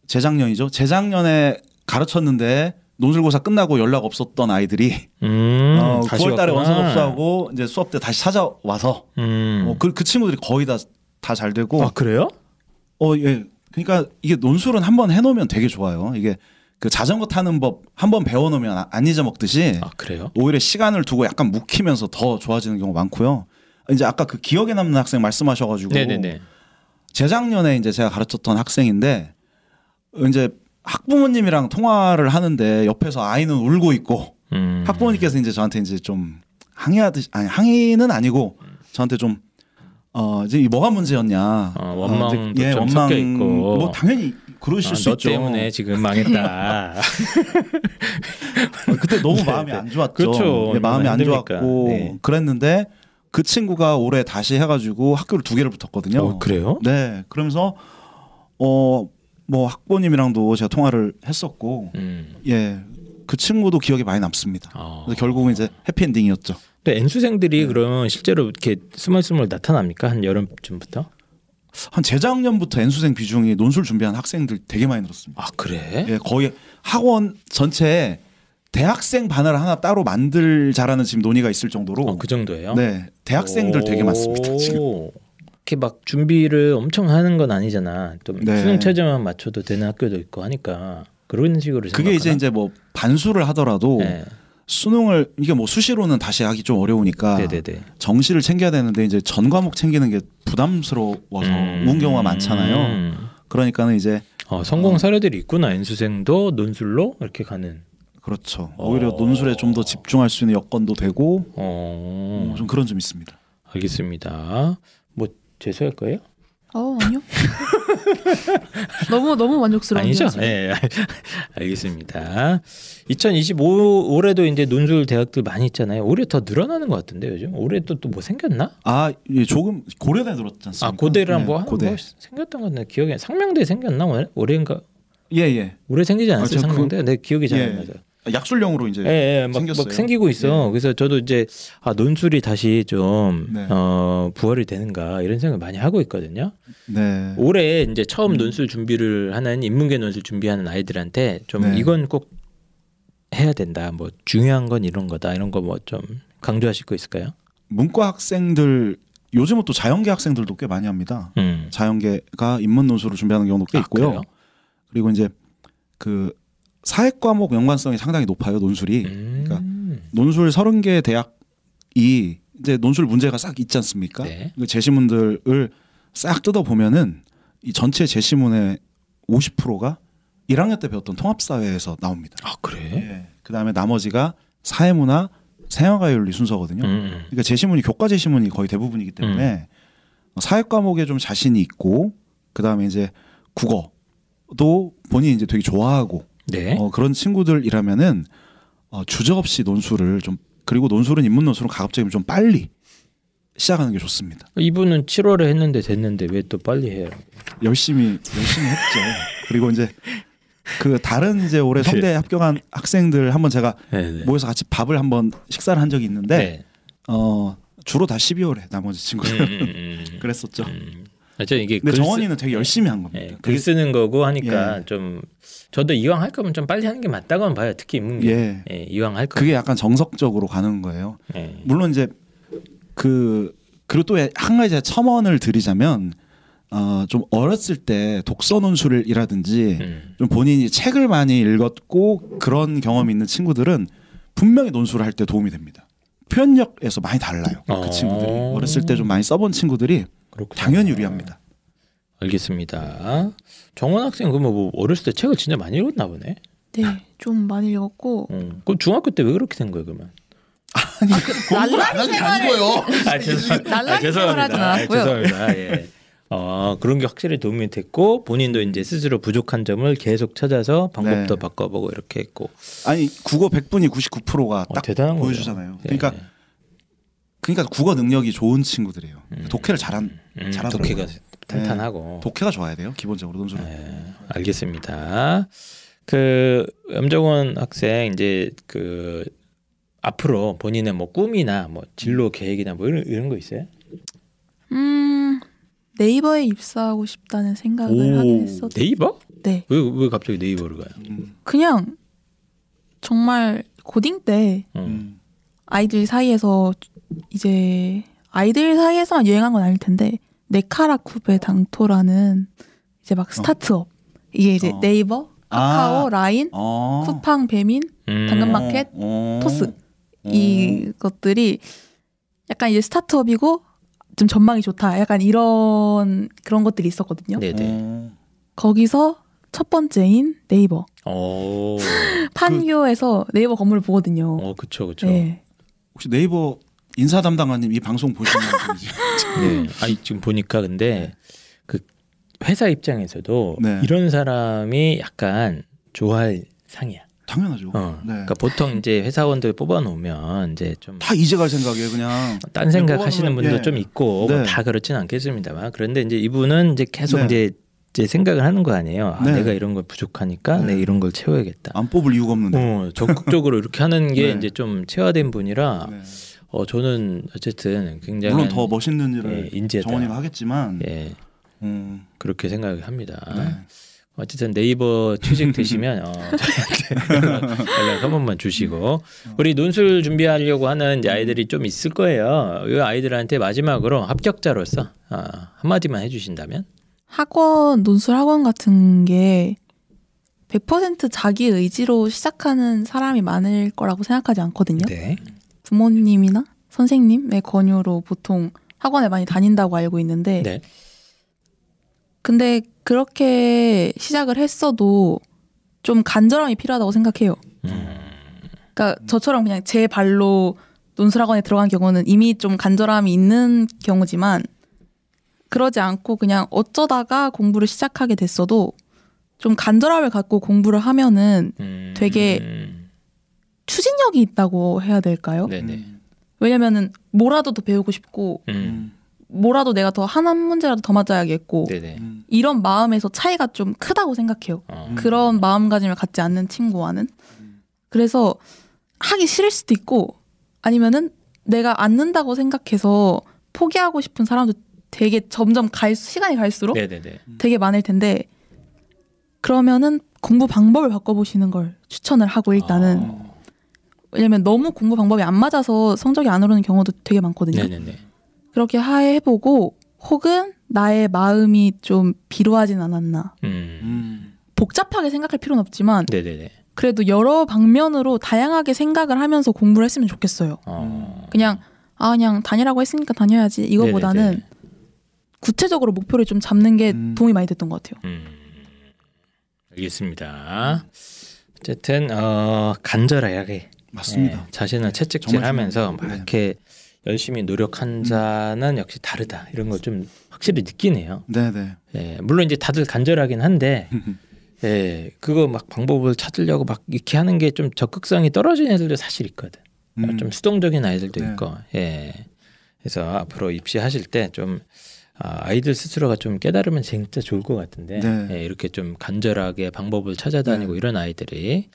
재작년이죠. 재작년에 가르쳤는데 논술고사 끝나고 연락 없었던 아이들이 음, 어, 다시 9월달에 왔구나. 원서 접수하고 이제 수업 때 다시 찾아와서 음. 어, 그, 그 친구들이 거의 다 다 잘 되고 아 그래요? 어 예. 그러니까 이게 논술은 한번 해놓으면 되게 좋아요. 이게 그 자전거 타는 법 한번 배워놓으면 아- 안 잊어먹듯이 아 그래요? 오히려 시간을 두고 약간 묵히면서 더 좋아지는 경우 가 많고요. 이제 아까 그 기억에 남는 학생 말씀하셔가지고 네네네. 재작년에 이제 제가 가르쳤던 학생인데 이제 학부모님이랑 통화를 하는데 옆에서 아이는 울고 있고 음. 학부모님께서 이제 저한테 이제 좀 항의하듯이 아니 항의는 아니고 저한테 좀 어, 이제 이 뭐가 문제였냐. 어, 원망도 이제, 좀 섞여 있고. 뭐 당연히 그러실 아, 수 너 있죠. 때문에 지금 망했다. [LAUGHS] 어, 그때 너무 네, 마음이 네. 안 좋았죠. 그렇죠. 네, 마음이 안 힘드니까. 좋았고 네. 그랬는데 그 친구가 올해 다시 해가지고 학교를 두 개를 붙었거든요. 어, 그래요? 네, 그러면서 어 뭐 학부모님이랑도 제가 통화를 했었고 음. 예그 친구도 기억에 많이 남습니다. 어. 결국은 이제 해피엔딩이었죠. 근데 N수생들이 그럼 실제로 이렇게 스멀스멀 나타납니까? 한 여름쯤부터? 한 재작년부터 N수생 비중이 논술 준비한 학생들 되게 많이 늘었습니다. 아 그래? 예, 거의 학원 전체에 대학생 반을 하나 따로 만들자라는 지금 논의가 있을 정도로 어, 그 정도예요? 네 대학생들 되게 많습니다 지금. 오. 이렇게 막 준비를 엄청 하는 건 아니잖아. 또 네. 수능 체제만 맞춰도 되는 학교도 있고 하니까 그런 식으로 그게 이제 생각하나? 이제 뭐 반수를 하더라도 네. 수능을 이게 뭐 수시로는 다시 하기 좀 어려우니까 네네네. 정시를 챙겨야 되는데 이제 전 과목 챙기는 게 부담스러워서 음. 우는 경우가 많잖아요. 음. 그러니까는 이제 어, 성공 사례들이 있구나. N수생도 논술로 이렇게 가는. 그렇죠. 오히려 어. 논술에 좀 더 집중할 수 있는 여건도 되고 어, 어, 좀 그런 점 있습니다. 알겠습니다. 뭐 재수할 거예요? 어 아니요. [LAUGHS] 너무 너무 만족스러운데요. 아니죠? 지금. 예, 알겠습니다. 2025 올해도 이제 논술 대학들 많이 있잖아요. 올해 더 늘어나는 것 같은데 요즘 올해 또 또 뭐 생겼나? 아, 예, 조금 고려대 들었지 않습니까? 아 고대랑 네, 뭐, 한- 고대. 뭐 생겼던 것 같은데 기억에 상명대 생겼나? 올해인가? 예, 예. 올해 생기지 않았어요 아, 저 그- 상명대? 내 기억이 잘안 예. 나서. 약술령으로 이제 예, 예, 막, 생겼어요. 막 생기고 있어. 그래서 저도 이제 아 논술이 다시 좀 네. 어, 부활이 되는가 이런 생각 을 많이 하고 있거든요. 네. 올해 이제 처음 음. 논술 준비를 하는 인문계 논술 준비하는 아이들한테 좀 네. 이건 꼭 해야 된다. 뭐 중요한 건 이런 거다. 이런 거 뭐 좀 강조하실 거 있을까요? 문과 학생들 요즘은 또 자연계 학생들도 꽤 많이 합니다. 음. 자연계가 인문 논술을 준비하는 경우도 꽤 아, 있고요. 그래요? 그리고 이제 그 사회 과목 연관성이 상당히 높아요, 논술이. 음. 그러니까 논술 30개 대학이 이제 논술 문제가 싹 있지 않습니까? 네. 그 제시문들을 싹 뜯어 보면은 이 전체 제시문의 50%가 1학년 때 배웠던 통합사회에서 나옵니다. 아 그래? 예. 그다음에 나머지가 사회문화, 생활과윤리 순서거든요. 음. 그러니까 제시문이 교과 제시문이 거의 대부분이기 때문에 사회 과목에 좀 자신이 있고 그 다음에 이제 국어도 본인이 이제 되게 좋아하고 네. 어, 그런 친구들이라면은 어, 주저 없이 논술을 좀 그리고 논술은 인문 논술은 가급적이면 좀 빨리 시작하는 게 좋습니다. 이분은 7월에 했는데 됐는데 왜 또 빨리 해요? 열심히 열심히 했죠. 그리고 이제 그 다른 이제 올해 네. 성대 에 합격한 학생들 한번 제가 네. 네. 모여서 같이 밥을 한번 식사를 한 적이 있는데 네. 어 주로 다 12월에 나머지 친구들 음, 음, 음. [LAUGHS] 그랬었죠. 음. 하여튼 이게 근데 정원이는 되게 열심히 한 겁니다. 예, 글 쓰는 거고 하니까 예. 좀 저도 이왕 할 거면 좀 빨리 하는 게 맞다고는 봐요. 특히 인문계. 예. 예, 이왕 할 거. 그게 약간 정석적으로 가는 거예요. 예. 물론 이제 그 그리고 또 한 가지 첨언을 드리자면 어좀 어렸을 때 독서 논술이라든지 음. 좀 본인이 책을 많이 읽었고 그런 경험이 있는 친구들은 분명히 논술을 할 때 도움이 됩니다. 표현력에서 많이 달라요. 어. 그 친구들이 어렸을 때 좀 많이 써본 친구들이 그렇구나. 당연히 유리합니다. 알겠습니다. 정원 학생 그러면 뭐 어렸을 때 책을 진짜 많이 읽었나 보네. 네, 좀 많이 읽었고 어. 그럼 중학교 때 왜 그렇게 된 거예요, 그러면? 공부를 안 하는 게 아니고요. 아, 죄송, 날라리 생활하진 않았고요. 아, 죄송합니다. 예. 어, 그런 게 확실히 도움이 됐고 본인도 이제 스스로 부족한 점을 계속 찾아서 방법도 네. 바꿔보고 이렇게 했고 아니 국어 100분이 99%가 어, 딱 대단한. 보여주잖아요. 예. 그러니까 그러니까 국어 능력이 좋은 친구들이에요. 음. 독해를 잘한 음, 잘하더라고요. 독해가 탄탄하고 독해가 좋아야 돼요. 기본적으로 논술. 네, 알겠습니다. 그 염정원 학생 이제 그 앞으로 본인의 뭐 꿈이나 뭐 진로 계획이나 뭐 이런, 이런 거 있어요? 음 네이버에 입사하고 싶다는 생각을 하긴 했었. 네이버? 네, 왜 왜 갑자기 네이버를 가요? 음. 그냥 정말 고딩 때 음. 음. 아이들 사이에서 이제 아이들 사이에서만 유행한 건 아닐 텐데 네카라쿠베 당토라는 이제 막 스타트업 이게 이제 어. 네이버, 카카오, 아. 라인, 어. 쿠팡, 배민, 음. 당근마켓, 어. 토스 어. 이것들이 약간 이제 스타트업이고 좀 전망이 좋다. 약간 이런 그런 것들이 있었거든요. 네네. 어. 거기서 첫 번째인 네이버 어. [LAUGHS] 판교에서 네이버 건물을 보거든요. 어, 그쵸, 그쵸. 네. 혹시 네이버 인사 담당관님 이 방송 보시는 분이지? [LAUGHS] 네. 아니 지금 보니까 근데 그 회사 입장에서도 네. 이런 사람이 약간 좋아할 상이야. 당연하죠. 어. 네. 그러니까 보통 이제 회사원들 뽑아놓으면 이제 좀 다 이제 갈 생각이에요, 그냥. 딴 생각 하시는 분도 예. 좀 있고 네. 뭐다 그렇진 않겠습니다만 그런데 이제 이분은 이제 계속 네. 이제 이제 생각을 하는 거 아니에요. 아, 네. 내가 이런 걸 부족하니까 네. 내가 이런 걸 채워야겠다. 안 뽑을 이유가 없는데. 어, 적극적으로 이렇게 하는 게 네. 이제 좀 체화된 분이라 네. 어 저는 어쨌든 굉장히 물론 더 멋있는 일을 예, 인재다. 정원이가 하겠지만 예 음, 그렇게 생각을 합니다. 네. 어쨌든 네이버 취직되시면 [LAUGHS] 어, [LAUGHS] 연락, 한 번만 주시고 우리 논술 준비하려고 하는 이제 아이들이 좀 있을 거예요. 이 아이들한테 마지막으로 합격자로서 아, 한마디만 해주신다면 학원 논술 학원 같은 게 100% 자기 의지로 시작하는 사람이 많을 거라고 생각하지 않거든요. 네. 부모님이나 선생님의 권유로 보통 학원에 많이 다닌다고 알고 있는데 네. 근데 그렇게 시작을 했어도 좀 간절함이 필요하다고 생각해요. 음, 그러니까 저처럼 그냥 제 발로 논술학원에 들어간 경우는 이미 좀 간절함이 있는 경우지만 그러지 않고 그냥 어쩌다가 공부를 시작하게 됐어도 좀 간절함을 갖고 공부를 하면은 음, 되게 음, 추진력이 있다고 해야 될까요? 네네. 왜냐면은 뭐라도 더 배우고 싶고 음, 음, 뭐라도 내가 더 한 한 문제라도 더 맞아야겠고 네네. 음, 이런 마음에서 차이가 좀 크다고 생각해요. 어, 음. 그런 마음가짐을 갖지 않는 친구와는 음. 그래서 하기 싫을 수도 있고 아니면은 내가 앉는다고 생각해서 포기하고 싶은 사람도 되게 점점 갈 시간이 갈수록 네네네. 되게 많을 텐데 그러면은 공부 방법을 바꿔보시는 걸 추천을 하고 일단은 어, 왜냐면 너무 공부 방법이 안 맞아서 성적이 안 오르는 경우도 되게 많거든요. 네네네. 그렇게 해보고 혹은 나의 마음이 좀 비루하진 않았나 음, 음, 복잡하게 생각할 필요는 없지만 네네네. 그래도 여러 방면으로 다양하게 생각을 하면서 공부를 했으면 좋겠어요. 어, 그냥 아 그냥 다니라고 했으니까 다녀야지 이거보다는 네네네. 구체적으로 목표를 좀 잡는 게 음. 도움이 많이 됐던 것 같아요. 음, 알겠습니다. 어쨌든 어, 간절하게 맞습니다. 예, 자신을 네, 채찍질하면서 막 중요해요. 이렇게 열심히 노력한 자는 역시 다르다 이런 걸 좀 확실히 느끼네요. 네, 네. 예, 물론 이제 다들 간절하긴 한데 [LAUGHS] 예, 그거 막 방법을 찾으려고 막 이렇게 하는 게 좀 적극성이 떨어진 애들도 사실 있거든. 음, 좀 수동적인 아이들도 네. 있고, 예. 그래서 앞으로 입시하실 때좀 아, 아이들 스스로가 좀 깨달으면 진짜 좋을 것 같은데 네. 예, 이렇게 좀 간절하게 방법을 찾아다니고 네. 이런 아이들이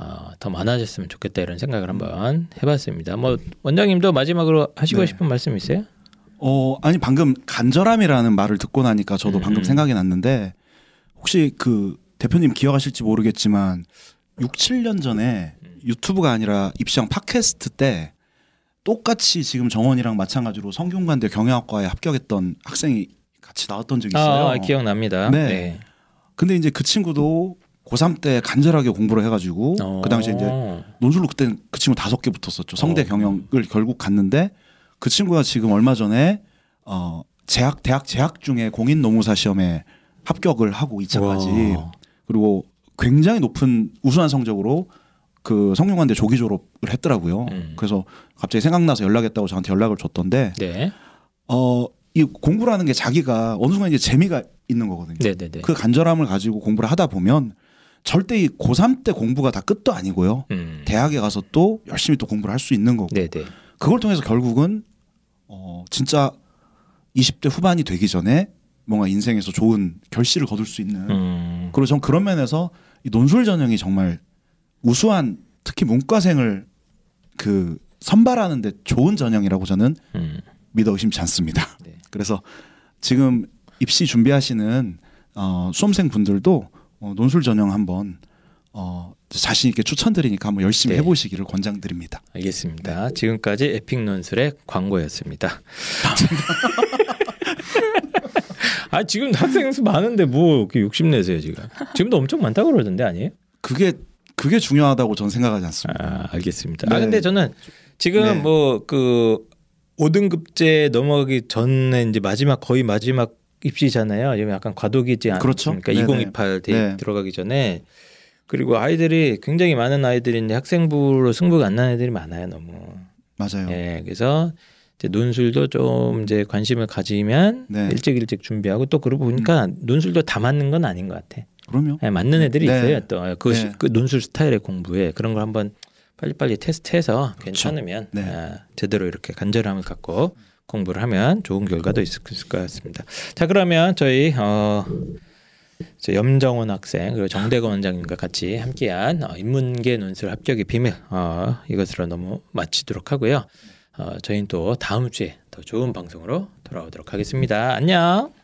어, 더 많아졌으면 좋겠다 이런 생각을 한번 해봤습니다. 뭐 원장님도 마지막으로 하시고 네. 싶은 말씀 있어요? 어, 아니 방금 간절함이라는 말을 듣고 나니까 저도 음, 방금 음. 생각이 났는데 혹시 그 대표님 기억하실지 모르겠지만 6, 7년 전에 유튜브가 아니라 입시형 팟캐스트 때 똑같이 지금 정원이랑 마찬가지로 성균관대 경영학과에 합격했던 학생이 같이 나왔던 적이 있어요. 아, 기억납니다. 네. 근데 이제 그 친구도 고3 때 간절하게 공부를 해가지고 어. 그 당시에 이제 논술로 그때 그 친구 다섯 개 붙었었죠. 성대 어. 경영을 결국 갔는데 그 친구가 지금 얼마 전에 어 재학 대학 재학 중에 공인 노무사 시험에 합격을 하고 2차까지 와. 그리고 굉장히 높은 우수한 성적으로 그 성균관대 조기 졸업을 했더라고요. 음. 그래서 갑자기 생각나서 연락했다고 저한테 연락을 줬던데 네. 어이 공부라는 게 자기가 어느 순간 이제 재미가 있는 거거든요. 네, 네, 네. 그 간절함을 가지고 공부를 하다 보면 절대 이 고3 때 공부가 다 끝도 아니고요. 음. 대학에 가서 또 열심히 또 공부를 할 수 있는 거고 네, 네. 그걸 통해서 결국은 어 진짜 20대 후반이 되기 전에 뭔가 인생에서 좋은 결실을 거둘 수 있는 음. 그리고 전 그런 면에서 이 논술 전형이 정말 우수한 특히 문과생을 그 선발하는데 좋은 전형이라고 저는 음. 믿어 의심치 않습니다. 네. [LAUGHS] 그래서 지금 입시 준비하시는 어, 수험생 분들도 어, 논술 전형 한번 어, 자신 있게 추천드리니까 한번 열심히 네. 해보시기를 권장드립니다. 알겠습니다. 지금까지 에픽 논술의 광고였습니다. [LAUGHS] 아 지금 학생 수 많은데 뭐 이렇게 욕심 내세요 지금? 지금도 엄청 많다 고 그러던데 아니에요? 그게 그게 중요하다고 저는 생각하지 않습니다. 아 알겠습니다. 네. 아 근데 저는 지금 네. 뭐그 5등급제 넘어가기 전에 이제 마지막 거의 마지막 입시잖아요. 지금 약간 과도기지 그렇죠. 않습니까? 네네. 2028 대입 네. 들어가기 전에 그리고 아이들이 굉장히 많은 아이들인데 학생부로 승부가 안 나는 애들이 많아요 너무. 맞아요. 예, 그래서 이제 논술도 좀 이제 관심을 가지면 네. 음. 일찍 일찍 준비하고 또 그러고 보니까 논술도 다 맞는 건 아닌 것 같아. 그럼요. 예, 맞는 애들이 네. 있어요. 또그 네. 그 논술 스타일의 공부에 그런 걸 한번 빨리빨리 테스트해서 괜찮으면 네. 아, 제대로 이렇게 간절함을 갖고 공부를 하면 좋은 결과도 있을 것 같습니다. 자 그러면 저희 어, 저 염정원 학생 그리고 정대건 원장님과 같이 함께한 어, 인문계 논술 합격의 비밀 어, 이것으로 너무 마치도록 하고요. 어, 저희는 또 다음 주에 더 좋은 방송으로 돌아오도록 하겠습니다. 안녕.